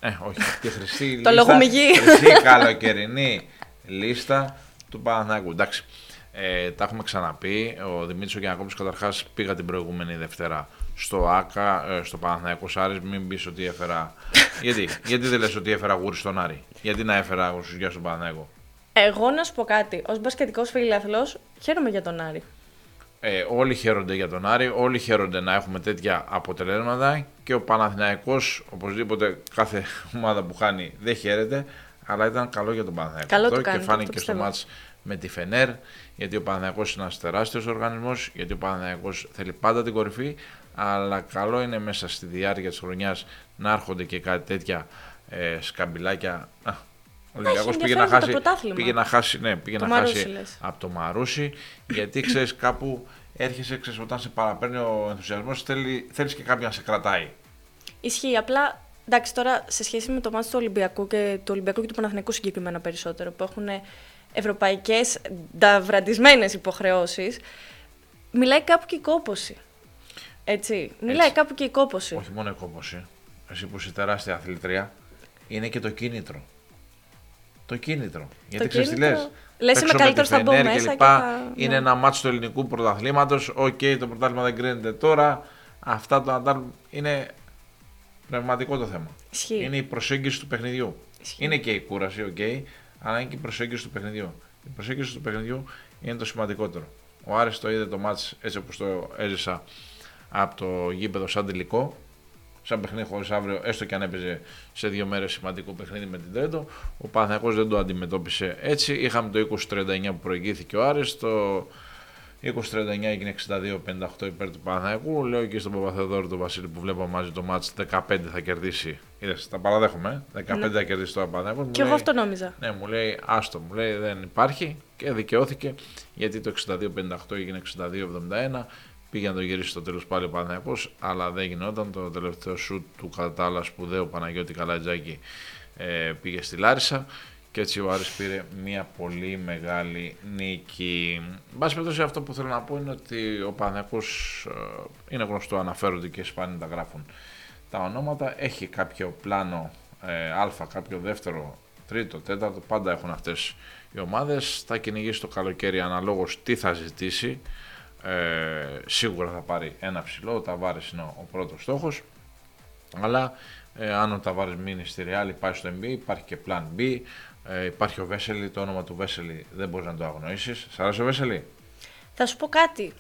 Speaker 1: Ε, όχι. Τη χρυσή
Speaker 2: Το
Speaker 1: λίστα.
Speaker 2: λογομυγί.
Speaker 1: Χρυσή καλοκαιρινή λίστα του Παναθηναϊκού. Εντάξει. Ε, τα έχουμε ξαναπεί. Ο Δημήτρης ο Γιανακόπουλος καταρχάς πήγα την προηγούμενη Δευτέρα στο ΆΚΑ, ε, στο Παναθηναϊκός Άρης. Μην πεις ότι έφερα... Γιατί, γιατί δεν λες ότι έφερα γούρι στον Άρη; Γιατί να έφερα γουρσουζιά στον Παναθηναϊκό;
Speaker 2: Εγώ να σου πω κάτι. Ω μπασκετικός φίλαθλο, χαίρομαι για τον Άρη.
Speaker 1: Ε, όλοι χαίρονται για τον Άρη, όλοι χαίρονται να έχουμε τέτοια αποτελέσματα και ο Παναθηναϊκός οπωσδήποτε κάθε ομάδα που χάνει δεν χαίρεται, αλλά ήταν καλό για τον Παναθηναϊκό.
Speaker 2: Καλό
Speaker 1: αυτό
Speaker 2: του κάνει,
Speaker 1: και
Speaker 2: το
Speaker 1: φάνηκε στο
Speaker 2: πιστεύω.
Speaker 1: μάτς με τη Φενέρ, γιατί ο Παναθηναϊκός είναι ένας τεράστιος οργανισμός, γιατί ο Παναθηναϊκός θέλει πάντα την κορυφή, αλλά καλό είναι μέσα στη διάρκεια της χρονιάς να έρχονται και κάτι τέτοια ε, σκαμπιλάκια. Α, ο Ολυμπιακός πήγε να,
Speaker 2: ενδιαφέρον το
Speaker 1: χάσει,
Speaker 2: πρωτάθλημα.
Speaker 1: πήγε να χάσει, ναι, πήγε
Speaker 2: Το
Speaker 1: να
Speaker 2: Μαρούσι,
Speaker 1: χάσει
Speaker 2: λες.
Speaker 1: από το Μαρούσι, γιατί ξέρεις κάπου έρχεσαι, ξέρεις, όταν σε παραπέρνει ο ενθουσιασμός, θέλει, θέλεις και κάποιον να σε κρατάει.
Speaker 2: Ισχύει. Απλά εντάξει, τώρα σε σχέση με το μάτι του Ολυμπιακού και του Ολυμπιακού και του Παναθηναϊκού συγκεκριμένα περισσότερο, που έχουν ευρωπαϊκές νταβραντισμένες υποχρεώσεις, μιλάει κάπου και η κόποση. Έτσι. Μιλάει
Speaker 1: Έτσι.
Speaker 2: κάπου και η κόποση.
Speaker 1: Όχι μόνο η κόμποση. Εσύ που είσαι τεράστια αθλητρία, είναι και το κίνητρο. Το κίνητρο. Γιατί ξέρεις τι
Speaker 2: κίνητρο.
Speaker 1: λες;
Speaker 2: Λες,
Speaker 1: Παίξω
Speaker 2: είμαι
Speaker 1: με τη
Speaker 2: καλύτερος, θα μπω
Speaker 1: Φενέρ
Speaker 2: μέσα
Speaker 1: και
Speaker 2: και
Speaker 1: λοιπά.
Speaker 2: θα-
Speaker 1: Είναι
Speaker 2: ναι.
Speaker 1: ένα ματς του ελληνικού πρωταθλήματος. Οκ, το πρωτάθλημα δεν κρίνεται τώρα. Αυτά το mental είναι πνευματικό το θέμα.
Speaker 2: Ισχύει.
Speaker 1: Είναι η προσέγγιση του παιχνιδιού.
Speaker 2: Ισχύει.
Speaker 1: Είναι και η κούραση, οκ, αλλά είναι και η προσέγγιση του παιχνιδιού. Η προσέγγιση του παιχνιδιού είναι το σημαντικότερο. Ο Άρης το είδε το ματς έτσι όπως το έζησα από το γήπεδο σαν τελικό. Σαν παιχνίδι χωρίς αύριο, έστω και αν έπαιζε σε δύο μέρες σημαντικό παιχνίδι με την Τρέντο. Ο Παναθηναϊκός δεν το αντιμετώπισε έτσι. Είχαμε το 20-39 που προηγήθηκε ο Άρης. Το 20-39 έγινε 62-58 υπέρ του Παναθηναϊκού. Λέω και στον Παπαθεδόρο τον Βασίλη που βλέπω μαζί το μάτς 15 θα κερδίσει. Είδες, τα παραδέχομαι. ε. 15 θα κερδίσει το Παναθηναϊκός. Μου
Speaker 2: Και εγώ
Speaker 1: λέει-
Speaker 2: αυτό νόμιζα.
Speaker 1: ναι, μου λέει άστο, μου λέει δεν υπάρχει και δικαιώθηκε γιατί το 62-58 έγινε 62-71. Πήγε να το γυρίσει στο τέλος πάλι ο Παναθηναϊκός, αλλά δεν γινόταν. Το τελευταίο σουτ του κατά τα άλλα σπουδαίου Παναγιώτη Καλατζάκη ε, πήγε στη Λάρισα Και έτσι ο Άρης πήρε μια πολύ μεγάλη νίκη. Εν πάση περιπτώσει αυτό που θέλω να πω είναι ότι ο Παναθηναϊκός ε, είναι γνωστό, αναφέρονται και σπάνια τα γράφουν τα ονόματα. Έχει κάποιο πλάνο ε, α, κάποιο δεύτερο, τρίτο, τέταρτο, πάντα έχουν αυτές οι ομάδες. Θα κυνηγήσει το καλοκαίρι αναλόγως τι θα ζητήσει. Ε, σίγουρα θα πάρει ένα ψηλό, ο Ταβάρης είναι ο πρώτος στόχος. Αλλά ε, αν ο Ταβάρης μείνει στη Real, πάει στο NBA, υπάρχει και plan B. Ε, υπάρχει ο Βέσελη, το όνομα του Βέσελη δεν μπορείς να το αγνοήσεις. Σ' αρέσει ο Βέσελη;
Speaker 2: Θα σου πω κάτι.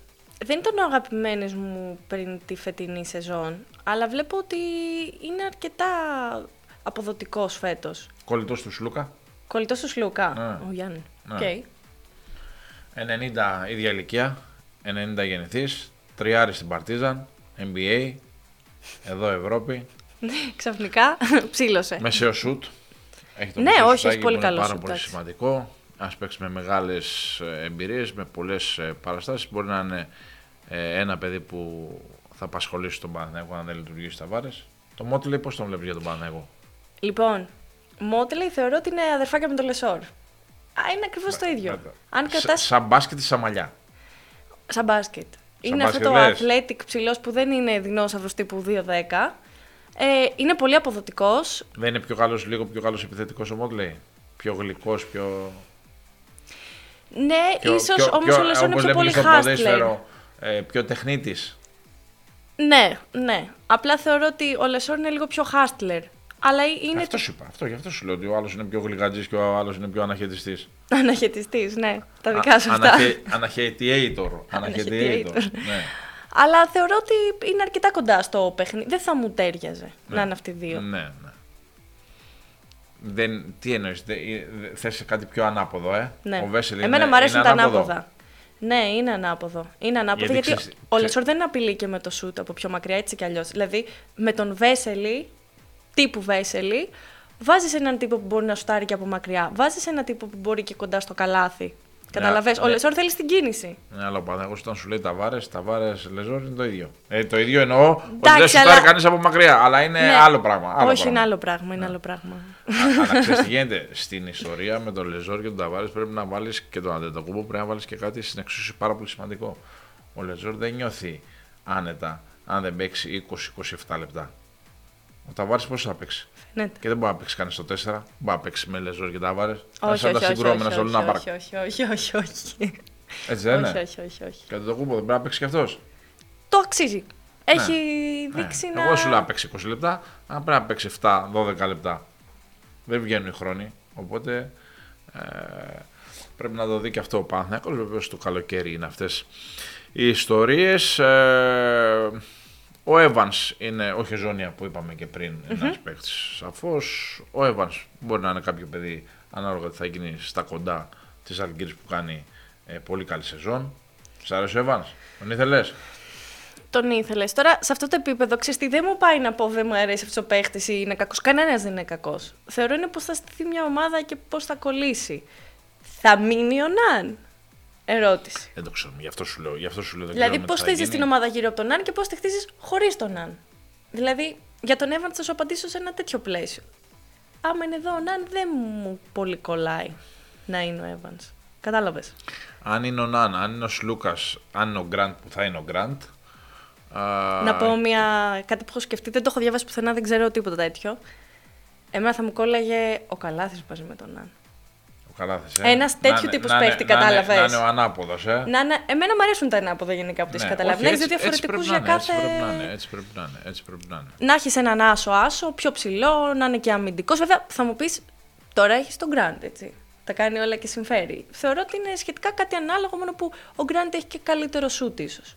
Speaker 2: Δεν ήταν ο αγαπημένος μου πριν τη φετινή σεζόν, αλλά βλέπω ότι είναι αρκετά αποδοτικός φέτος.
Speaker 1: Κολλητός του Σλούκα;
Speaker 2: Κολλητός του Σλούκα,
Speaker 1: Ναι.
Speaker 2: ο Γιάννη.
Speaker 1: Ναι.
Speaker 2: Οκ.
Speaker 1: 90 ίδια ηλικία, 90 γεννηθείς, τριάρι στην Παρτίζαν, NBA, εδώ Ευρώπη,
Speaker 2: Ξαφνικά ψήλωσε.
Speaker 1: μεσαίος σουτ. Έχει το
Speaker 2: Ναι,
Speaker 1: μεσαίο
Speaker 2: όχι,
Speaker 1: σουτάκι
Speaker 2: έχει πολύ
Speaker 1: που είναι
Speaker 2: καλό
Speaker 1: πάρα
Speaker 2: σουτ,
Speaker 1: πολύ
Speaker 2: εντάξει.
Speaker 1: σημαντικό. Ας παίξει με μεγάλες ε, εμπειρίες, με πολλές ε, παραστάσεις. Μπορεί να είναι ε, ένα παιδί που θα απασχολήσει τον Παναθηναϊκό αν δεν λειτουργήσει στα βάρες. Το Μότλey πώς τον βλέπεις για τον Παναθηναϊκό;
Speaker 2: Λοιπόν, Μότλεϊ θεωρώ ότι είναι αδερφάκια με το Λεσόρ. Α, είναι ακριβώς το ίδιο.
Speaker 1: Κοίτα.
Speaker 2: Αν
Speaker 1: Σα-
Speaker 2: κρατά.
Speaker 1: Σαν μπάσκετ ή σαν μαλλιά;
Speaker 2: Σαν μπάσκετ. είναι
Speaker 1: μπάσκετ
Speaker 2: αυτό το
Speaker 1: λες.
Speaker 2: athletic ψηλός που δεν είναι δεινόσαυρος τύπου 2-10. Ε, είναι πολύ αποδοτικός.
Speaker 1: Δεν είναι πιο καλός, λίγο πιο καλός επιθετικός ο Μότλεϊ. Πιο γλυκός, πιο...
Speaker 2: Ναι,
Speaker 1: πιο
Speaker 2: ίσως
Speaker 1: πιο-
Speaker 2: όμως
Speaker 1: πιο-
Speaker 2: ο Λεσόρ είναι
Speaker 1: όπως
Speaker 2: πιο
Speaker 1: λέμε
Speaker 2: πολύ
Speaker 1: και στο
Speaker 2: hustler.
Speaker 1: ποδόσφαιρο, ε, πιο τεχνίτης.
Speaker 2: Ναι, ναι. Απλά θεωρώ ότι ο Λεσόρ είναι λίγο πιο hustler. Αλλά είναι
Speaker 1: Αυτό σου είπα. Αυτό, γι' αυτό σου λέω ότι ο άλλος είναι πιο γλυκατζή και ο άλλος είναι πιο αναχαιτιστής.
Speaker 2: αναχαιτιστής, ναι. Τα δικά σου αυτά.
Speaker 1: Αναχαιτιator. Αναχαιτιator.
Speaker 2: Anachetiator.
Speaker 1: ναι.
Speaker 2: Αλλά θεωρώ ότι είναι αρκετά κοντά στο παιχνίδι. Δεν θα μου τέριαζε
Speaker 1: Ναι.
Speaker 2: να είναι αυτοί οι δύο.
Speaker 1: ναι, ναι. Δεν, τι εννοείς, δε, δε, θες κάτι πιο ανάποδο, ε;
Speaker 2: Ναι.
Speaker 1: Ο Βέσελ
Speaker 2: Εμένα
Speaker 1: είναι,
Speaker 2: μου αρέσουν
Speaker 1: είναι
Speaker 2: τα
Speaker 1: ανάποδο.
Speaker 2: ανάποδα. Ναι, είναι ανάποδο. Είναι ανάποδο
Speaker 1: Γιατί
Speaker 2: γιατί,
Speaker 1: ξέρεις-
Speaker 2: ο
Speaker 1: ξέ-
Speaker 2: Λεσόρ δεν απειλεί και με το σουτ από πιο μακριά, έτσι κι αλλιώς. Δηλαδή, με τον Βέσελη, τύπου Βέσελη, βάζεις έναν τύπο που μπορεί να σουτάρει και από μακριά. Βάζεις έναν τύπο που μπορεί και κοντά στο καλάθι. Καταλαβες. Ο
Speaker 1: ναι.
Speaker 2: Λεσόρ θέλεις την κίνηση.
Speaker 1: Ναι, αλλά ο Παναγός όταν σου λέει τα βάρε, τα βάρε Λεζόρ είναι το ίδιο. Ε, το ίδιο εννοώ ότι
Speaker 2: Εντάξει,
Speaker 1: δεν σου πάρει
Speaker 2: αλλά-
Speaker 1: κανείς από μακριά, αλλά είναι
Speaker 2: Ναι.
Speaker 1: άλλο πράγμα. Άλλο
Speaker 2: Όχι,
Speaker 1: πράγμα.
Speaker 2: είναι άλλο πράγμα. Είναι άλλο πράγμα.
Speaker 1: Α- Αλλά ξέρεις τι γίνεται; Στην ιστορία με τον Λεζόρ και τον Ταβάρες πρέπει να βάλεις και τον Αντετοκούμπο. Πρέπει να βάλεις και κάτι στην εξίσωση πάρα πολύ σημαντικό. Ο Λεζόρ δεν νιώθει άνετα αν δεν παίξει 20-27 λεπτά. Ο Ταβάρε πώ θα παίξει;
Speaker 2: Φαίνεται.
Speaker 1: Και δεν μπορεί να παίξει κανείς στο 4. Μπορεί να παίξει με Λεζόρ και Ταβάρες.
Speaker 2: Όχι,
Speaker 1: σαν τα
Speaker 2: όχι, όχι,
Speaker 1: συγκρόμενα
Speaker 2: όχι,
Speaker 1: στο Λούνα
Speaker 2: όχι,
Speaker 1: Πάρκ.
Speaker 2: όχι, όχι, όχι, όχι, όχι.
Speaker 1: Έτσι δεν
Speaker 2: Όχι,
Speaker 1: είναι;
Speaker 2: όχι, όχι, όχι.
Speaker 1: Και το κούμπο δεν πρέπει να παίξει κι αυτός.
Speaker 2: Το αξίζει. Έχει δείξει να.
Speaker 1: Ναι. Εγώ σου λέω να παίξει 20 λεπτά, αν πρέπει να παίξει 7-12 λεπτά. Δεν βγαίνουν οι χρόνοι. Οπότε ε, πρέπει να το δει και αυτό ο Παναθηναϊκός. Βεβαίω το καλοκαίρι είναι αυτές οι ιστορίες. Ε, ο Evans είναι, όχι η Ζώνια που είπαμε και πριν, ένας παίκτης σαφώς. Ο Evans μπορεί να είναι κάποιο παιδί ανάλογα τι θα γίνει στα κοντά της Αλγύρης που κάνει ε, πολύ καλή σεζόν. Σ' άρεσε ο Evans, τον ήθελες;
Speaker 2: Τον ήθελες. Τώρα, σε αυτό το επίπεδο, ξέρεις τι, δεν μου πάει να πω δεν μου αρέσει αυτός ο παίχτης ή είναι κακός. Κανένας δεν είναι κακός. Θεωρώ είναι πώ θα στηθεί μια ομάδα και πώ θα κολλήσει. Θα μείνει ο Ναν. Ερώτηση.
Speaker 1: Δεν το ξέρουμε, γι' αυτό σου λέω. Γι αυτό σου λέω δεν
Speaker 2: δηλαδή,
Speaker 1: ξέρουμε
Speaker 2: πώς
Speaker 1: τι θα
Speaker 2: χτίζει
Speaker 1: γίνει.
Speaker 2: την ομάδα γύρω από τον Ναν και πώς τη χτίζεις χωρίς τον Ναν. Δηλαδή, για τον Evans θα σου απαντήσω σε ένα τέτοιο πλαίσιο. Άμα είναι εδώ ο Ναν, δεν μου πολύ κολλάει να είναι ο Evans. Κατάλαβες;
Speaker 1: Αν είναι ο Ναν, αν είναι ο Σλούκας, αν είναι ο Γκραντ που θα είναι ο Γκραντ.
Speaker 2: Να πω μια, κάτι που έχω σκεφτεί, δεν το έχω διαβάσει πουθενά, δεν ξέρω τίποτα τέτοιο. Εμένα θα μου κόλλαγε ο Καλάθης μαζί με τον Ναν.
Speaker 1: Ο Καλάθης, ε.
Speaker 2: Ένας
Speaker 1: Να
Speaker 2: τέτοιου
Speaker 1: είναι-
Speaker 2: τύπους
Speaker 1: να είναι-
Speaker 2: παίχτη,
Speaker 1: να είναι-
Speaker 2: κατάλαβες.
Speaker 1: Να είναι ο ανάποδος, ε.
Speaker 2: Να, είναι- εμένα μου αρέσουν τα ανάποδα γενικά που τις
Speaker 1: Ναι,
Speaker 2: καταλαβαίνεις.
Speaker 1: όχι,
Speaker 2: Να έχεις δύο
Speaker 1: έτσι- έτσι
Speaker 2: διαφορετικούς
Speaker 1: πρέπει
Speaker 2: για
Speaker 1: να είναι,
Speaker 2: κάθε...
Speaker 1: Έτσι πρέπει να είναι, έτσι πρέπει να είναι. Έτσι πρέπει να είναι.
Speaker 2: Να έχεις έναν άσο-άσο, πιο ψηλό, να είναι και αμυντικός. Βέβαια, θα μου πεις, τώρα έχεις τον Γκραντ, έτσι. Τα κάνει όλα και συμφέρει. Θεωρώ ότι είναι σχετικά κάτι ανάλογο, μόνο που ο Γκραντ έχει και καλύτερο σουτ ίσως.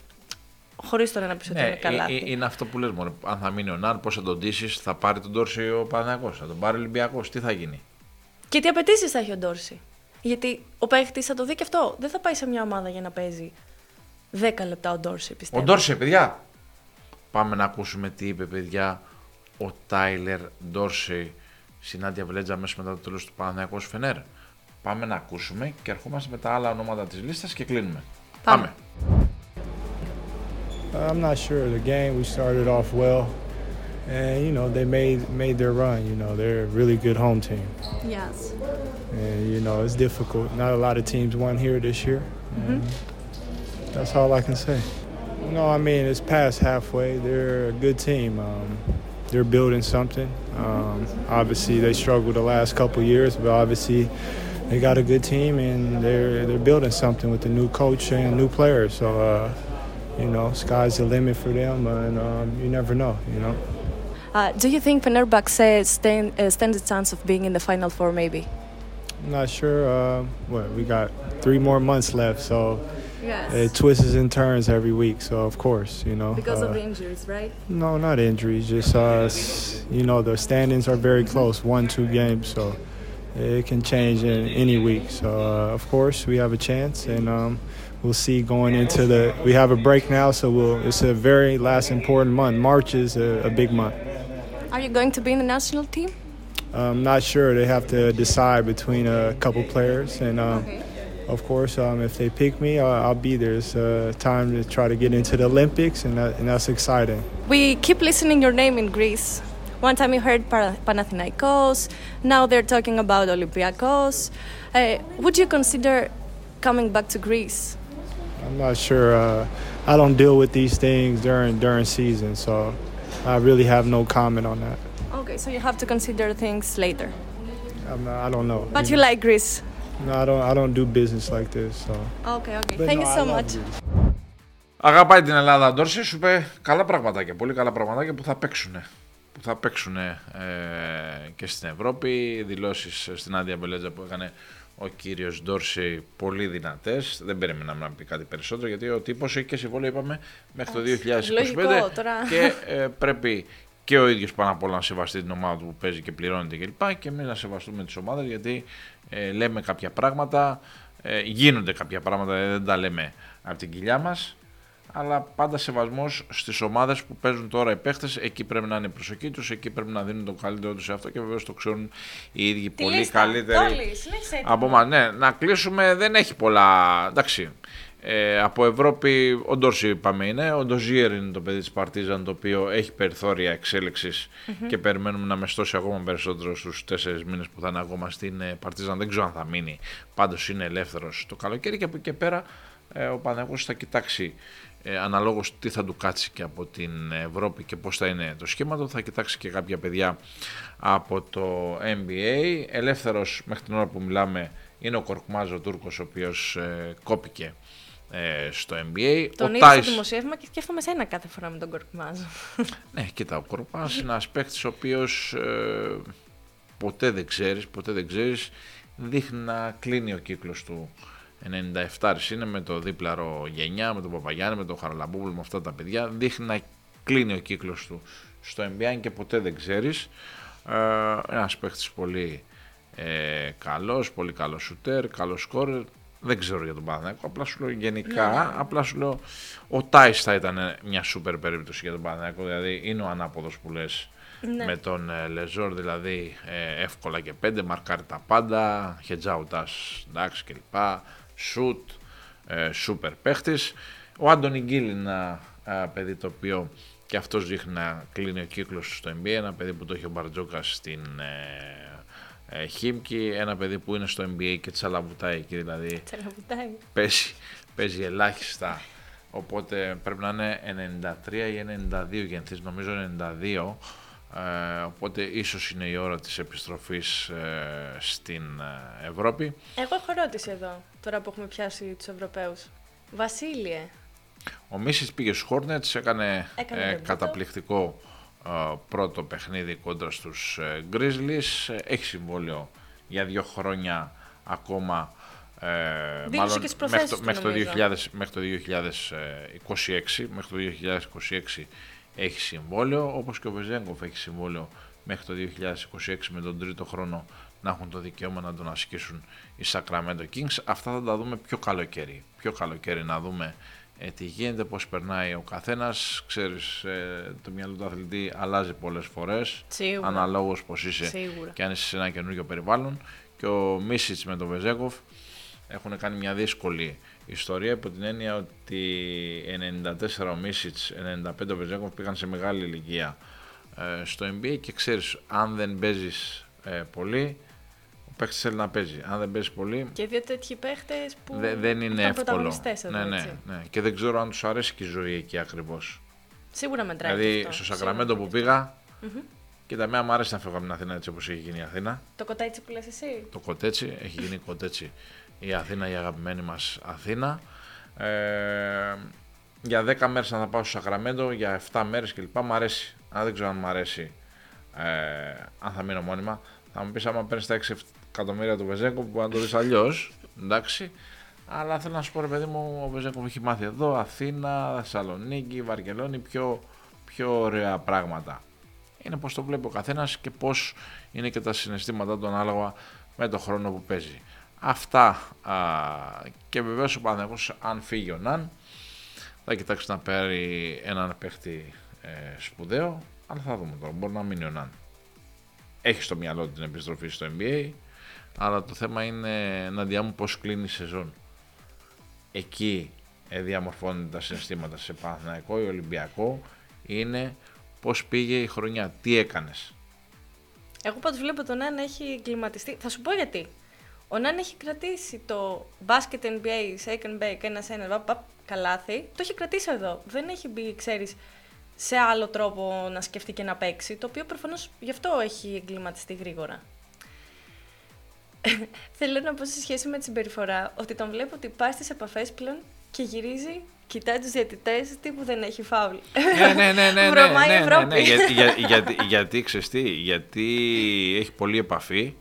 Speaker 2: Χωρίς τώρα να πεις ότι
Speaker 1: Ναι,
Speaker 2: είναι καλά.
Speaker 1: ε- ε- είναι αυτό που λες μόνο. Αν θα μείνει ο Ναν, πώς θα τον ντύσεις, θα πάρει τον Τόρση ο Παναγιώ, θα τον πάρει ο Ολυμπιακός, τι θα γίνει;
Speaker 2: Και τι απαιτήσεις θα έχει ο Ντόρση; Γιατί ο παίχτης θα το δει και αυτό. Δεν θα πάει σε μια ομάδα για να παίζει 10 λεπτά ο Ντόρση,
Speaker 1: Ο
Speaker 2: πιστεύω.
Speaker 1: Ντόρση, παιδιά. Πάμε να ακούσουμε τι είπε, παιδιά, ο Τάιλερ Ντόρση στην Άντια Βελέτζα μέσα μετά το τέλος του Παναγιακού Φενέρ. Πάμε να ακούσουμε και ερχόμαστε με τα άλλα ονόματα της λίστας και κλείνουμε.
Speaker 2: Πάμε.
Speaker 1: Πάμε.
Speaker 4: Uh, I'm not sure of the game. We started off well, and you know they made made their run. You know they're a really good home team,
Speaker 2: Yes.
Speaker 4: and you know it's difficult. Not a lot of teams won here this year. and That's all I can say. No, I mean it's past halfway. They're a good team. Um, they're building something. Um, obviously, they struggled the last couple years, but obviously they got a good team and they're they're building something with the new coach and new players. So, uh, you know, sky's the limit for them, and um, you never know. You know.
Speaker 2: Uh, do you think Fenerbahce stand, uh, stands a chance of being in the final four, maybe?
Speaker 4: I'm not sure. Uh, what we got three more months left, so
Speaker 2: Yes.
Speaker 4: it twists and turns every week. So of course, you know.
Speaker 2: because
Speaker 4: uh,
Speaker 2: of injuries, right?
Speaker 4: No, not injuries. Just uh, you know, the standings are very close, one two games, so it can change in any week. So uh, of course, we have a chance, and um, we'll see going into the. We have a break now, so we'll. It's a very last important month. March is a, a big month.
Speaker 2: Are you going to be in the national team?
Speaker 4: I'm not sure. They have to decide between a couple players, and um, of course, um, if they pick me, I'll, I'll be there. It's uh, time to try to get into the Olympics, and, that, and that's exciting.
Speaker 2: We keep listening your name in Greece. One time you heard Panathinaikos. Now they're talking about Olympiakos. Uh, would you consider coming back to Greece?
Speaker 4: I'm not sure. Uh, I don't deal with these things during during season, so I really have no comment on that.
Speaker 2: Okay, so you have to consider things later.
Speaker 4: I'm not, I don't know.
Speaker 2: But you like Greece?
Speaker 4: No, I don't. I don't do business like this. So.
Speaker 2: Okay, okay.
Speaker 4: But
Speaker 2: Thank
Speaker 4: no,
Speaker 2: you
Speaker 4: I
Speaker 2: so
Speaker 4: love
Speaker 2: much.
Speaker 4: Greece.
Speaker 1: Αγαπάει την Ελλάδα Ντόρση, σου είπε καλά πραγματάκια, πολύ καλά πραγματάκια που θα παίξουν. Που θα παίξουν ε, και στην Ευρώπη. Δηλώσεις στην Άντια Μπελέτζα που έκανε ο κύριος Ντόρση πολύ δυνατές. Δεν περιμέναμε να πει κάτι περισσότερο γιατί ο τύπος έχει και συμβόλαιο είπαμε μέχρι το 2025
Speaker 2: λογικό, τώρα.
Speaker 1: και ε, πρέπει και ο ίδιος πάνω απ' όλα να σεβαστεί την ομάδα του που παίζει και πληρώνεται κλπ. Και, και εμείς να σεβαστούμε τις ομάδες γιατί ε, λέμε κάποια πράγματα, ε, γίνονται κάποια πράγματα, ε, δεν τα λέμε από την κοιλιά μας αλλά πάντα σεβασμός στις ομάδες που παίζουν τώρα οι παίχτες. Εκεί πρέπει να είναι η προσοχή τους, εκεί πρέπει να δίνουν το καλύτερο τους σε αυτό και βεβαίως το ξέρουν οι ίδιοι
Speaker 2: Τη
Speaker 1: πολύ
Speaker 2: λίστα.
Speaker 1: καλύτεροι.
Speaker 2: Τόλι, συνέχισε έτοιμο.
Speaker 1: από μα, ναι, να κλείσουμε δεν έχει πολλά. Εντάξει. Ε, από Ευρώπη, ο Ντόρση είπαμε είναι. Ο Ντοζίερ είναι το παιδί της Παρτίζαν το οποίο έχει περιθώρια εξέλιξης και περιμένουμε να μεστώσει ακόμα περισσότερο στους τέσσερις μήνες που θα είναι ακόμα στην ε, Παρτίζαν. Δεν ξέρω αν θα μείνει. Πάντως είναι ελεύθερος το καλοκαίρι και από εκεί και πέρα ε, ο Παναγιώτης θα κοιτάξει ε, αναλόγως τι θα του κάτσει και από την Ευρώπη και πώς θα είναι το σχήμα του. Θα κοιτάξει και κάποια παιδιά από το NBA. Ελεύθερος μέχρι την ώρα που μιλάμε είναι ο Κορκμάζ ο Τούρκος ο οποίος ε, κόπηκε ε, στο NBA.
Speaker 2: Τον
Speaker 1: ο
Speaker 2: είδα στο
Speaker 1: Τάις,
Speaker 2: δημοσίευμα και σκέφτομαι σένα κάθε φορά με τον Κορκμάζο.
Speaker 1: ναι, κοίτα, ο Κορκμάζ είναι ένας παίκτης ο οποίος ε, ποτέ δεν ξέρεις, ποτέ δεν ξέρεις, δείχνει να κλείνει ο κύκλος του 97 είναι με το δίπλαρο γενιά, με τον Παπαγιάννη, με τον Χαραλαμπούβλου, με αυτά τα παιδιά. Δείχνει να κλείνει ο κύκλος του στο NBA και ποτέ δεν ξέρεις. Ε, ένας παίχτης πολύ ε, καλός, πολύ καλός σουτέρ, καλός σκόρερ. Δεν ξέρω για τον Παναθηναϊκό, απλά σου λέω γενικά, απλά σου λέω ο Τάις θα ήταν μια σούπερ περίπτωση για τον Παναθηναϊκό, δηλαδή είναι ο ανάποδος που λες
Speaker 2: Ναι.
Speaker 1: με τον ε, Λεζόρ δηλαδή ε, εύκολα και πέντε, μαρκάρει τα πάντα, χετζάουτας εντάξει κλπ, σουτ, ε, σούπερ παίχτης. Ο Άντωνι Γκίλ είναι ένα ε, παιδί το οποίο και αυτός δείχνει να κλείνει ο κύκλος στο NBA, ένα παιδί που το έχει ο Μπαρτζόκας στην ε, ε, Χίμκι, ένα παιδί που είναι στο NBA και τσαλαβουτάει εκεί δηλαδή
Speaker 2: Τσαλαβουτάει.
Speaker 1: παίζει, παίζει ελάχιστα. Οπότε πρέπει να είναι 93 ή 92 γεννηθείς, νομίζω 92. Ε, οπότε ίσως είναι η ώρα της επιστροφής ε, στην ε, Ευρώπη.
Speaker 2: Εγώ έχω ερώτηση εδώ, τώρα που έχουμε πιάσει τους Ευρωπαίους. Βασίλειε,
Speaker 1: Ο Μίσης πήγε στους Hornets, έκανε,
Speaker 2: Έκανε
Speaker 1: ε,
Speaker 2: δебούτο.
Speaker 1: καταπληκτικό ε, πρώτο παιχνίδι κόντρα στους ε, Grizzlies. Ε, Έχει συμβόλαιο για δύο χρόνια ακόμα. Ε,
Speaker 2: Δήλωσε και τις προθέσεις του,
Speaker 1: μέχρι, το,
Speaker 2: νομίζω.
Speaker 1: 2000, μέχρι το 2026, μέχρι το 2026 έχει συμβόλαιο, όπως και ο Βεζέγκοφ έχει συμβόλαιο μέχρι το 2026 με τον τρίτο χρόνο να έχουν το δικαίωμα να τον ασκήσουν οι Sacramento Kings. Αυτά θα τα δούμε πιο καλοκαίρι. Πιο καλοκαίρι να δούμε ε, τι γίνεται, πώς περνάει ο καθένας. Ξέρεις, ε, το μυαλό του αθλητή αλλάζει πολλές φορές.
Speaker 2: Σίγουρα.
Speaker 1: Αναλόγως πώς είσαι
Speaker 2: Σίγουρα.
Speaker 1: και αν είσαι σε ένα καινούργιο περιβάλλον. Και ο Μίσιτς με τον Βεζέγκοφ έχουν κάνει μια δύσκολη ιστορία υπό την έννοια ότι 94 ο Μίσιτς, 95 ο Βεζέγκοφ πήγαν σε μεγάλη ηλικία ε, στο NBA και ξέρεις αν δεν παίζεις ε, πολύ ο παίχτης θέλει να παίζει. Αν δεν παίζεις πολύ
Speaker 2: Και δύο τέτοιοι παίχτες που.
Speaker 1: δε- δεν είναι
Speaker 2: ήταν
Speaker 1: εύκολο.
Speaker 2: πρωταγωνιστές εδώ,
Speaker 1: ναι, ναι,
Speaker 2: έτσι.
Speaker 1: ναι. Και δεν ξέρω αν τους αρέσει και η ζωή εκεί ακριβώς.
Speaker 2: Σίγουρα μετράει.
Speaker 1: Δηλαδή
Speaker 2: και αυτό.
Speaker 1: στο
Speaker 2: Σίγουρα
Speaker 1: Σακραμέντο που
Speaker 2: μετράει.
Speaker 1: πήγα,
Speaker 2: Μμμ.
Speaker 1: κοίτα, με μου άρεσε να φεύγω από την Αθήνα έτσι όπως έχει γίνει η Αθήνα.
Speaker 2: Το κοτέτσι που λες εσύ;
Speaker 1: Το κοτέτσι, έχει γίνει κοτέτσι η Αθήνα, η αγαπημένη μας Αθήνα. Ε, για 10 μέρες να θα πάω στο Σακραμέντο, για 7 μέρες κλπ. Μ' αρέσει. Αν δεν ξέρω αν μ' αρέσει, ε, αν θα μείνω μόνιμα. Θα μου πεις άμα παίρνεις τα 6 εκατομμύρια του Βεζέκο που να το δεις αλλιώς, εντάξει. Αλλά θέλω να σου πω ρε παιδί μου, ο Βεζέκο έχει μάθει εδώ, Αθήνα, Θεσσαλονίκη, Βαρκελόνη, πιο, πιο ωραία πράγματα. Είναι πώς το βλέπει ο καθένας και πώς είναι και τα συναισθήματα του ανάλογα με το χρόνο που παίζει. Αυτά α, και βεβαίως ο Παναθηναϊκός αν φύγει ο Ναν θα κοιτάξει να πάρει έναν παίχτη ε, σπουδαίο αλλά θα δούμε τώρα, μπορεί να μείνει ο Ναν. Έχει στο μυαλό του την επιστροφή στο NBA αλλά το θέμα είναι να μου πώς κλείνει η σεζόν. Εκεί ε, διαμορφώνονται τα συναισθήματα σε Παναθηναϊκό ή Ολυμπιακό είναι πώς πήγε η χρονιά, τι έκανες.
Speaker 2: Εγώ πάντως βλέπω τον Ναν έχει εγκληματιστεί. Θα σου πω γιατί. Ο Ναν έχει κρατήσει το basket NBA, shake and bake, ένα σε ένα, παπ, παπ, καλάθι. Το έχει κρατήσει εδώ. Δεν έχει μπει, ξέρεις, σε άλλο τρόπο να σκεφτεί και να παίξει, το οποίο προφανώς γι' αυτό έχει εγκληματιστεί γρήγορα. Θέλω να πω σε σχέση με τη συμπεριφορά ότι τον βλέπω ότι πάει στις επαφές πλέον και γυρίζει, κοιτάει τους διαιτητές, τύπου δεν έχει φάουλ.
Speaker 1: ναι, ναι, ναι, ναι, ναι,
Speaker 2: Βρωμάει
Speaker 1: ναι, ναι,
Speaker 2: Ευρώπη.
Speaker 1: ναι, για- για- γιατί, γιατί, ξέρεις τι, γιατί έχει πολλή επαφή. Ε,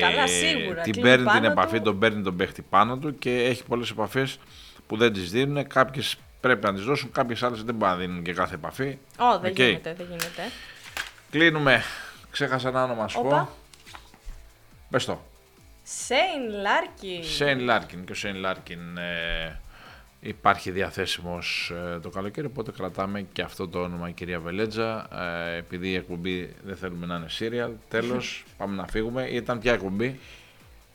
Speaker 2: Καλά, σίγουρα,
Speaker 1: Την
Speaker 2: κλείνει
Speaker 1: παίρνει την
Speaker 2: πάνω
Speaker 1: επαφή,
Speaker 2: του.
Speaker 1: τον παίρνει τον παίχτη πάνω του και έχει πολλές επαφές που δεν τις δίνουν. Κάποιες πρέπει να τις δώσουν, κάποιες άλλες δεν μπορούν να δίνουν και κάθε επαφή.
Speaker 2: Ω, δεν
Speaker 1: Οκ.
Speaker 2: γίνεται, δεν γίνεται.
Speaker 1: Κλείνουμε. Ξέχασα ένα όνομα να σου πω.
Speaker 2: Όπα.
Speaker 1: Πες το.
Speaker 2: Σέιν Λάρκιν.
Speaker 1: Σέιν Λάρκιν και ο Σέιν Λάρκιν ε, υπάρχει διαθέσιμος ε, το καλοκαίρι οπότε κρατάμε και αυτό το όνομα η κυρία Βελέτζα ε, επειδή η εκπομπή δεν θέλουμε να είναι serial τέλος πάμε να φύγουμε ήταν ποια εκπομπή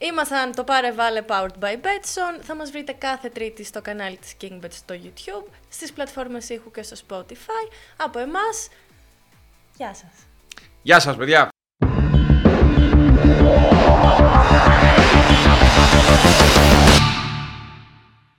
Speaker 2: Ήμασταν το Πάρε Βάλε Powered by Betsson. Θα μας βρείτε κάθε τρίτη στο κανάλι της KingBet στο YouTube, στις πλατφόρμες ήχου και στο Spotify. Από εμάς, γεια σας.
Speaker 1: Γεια σας παιδιά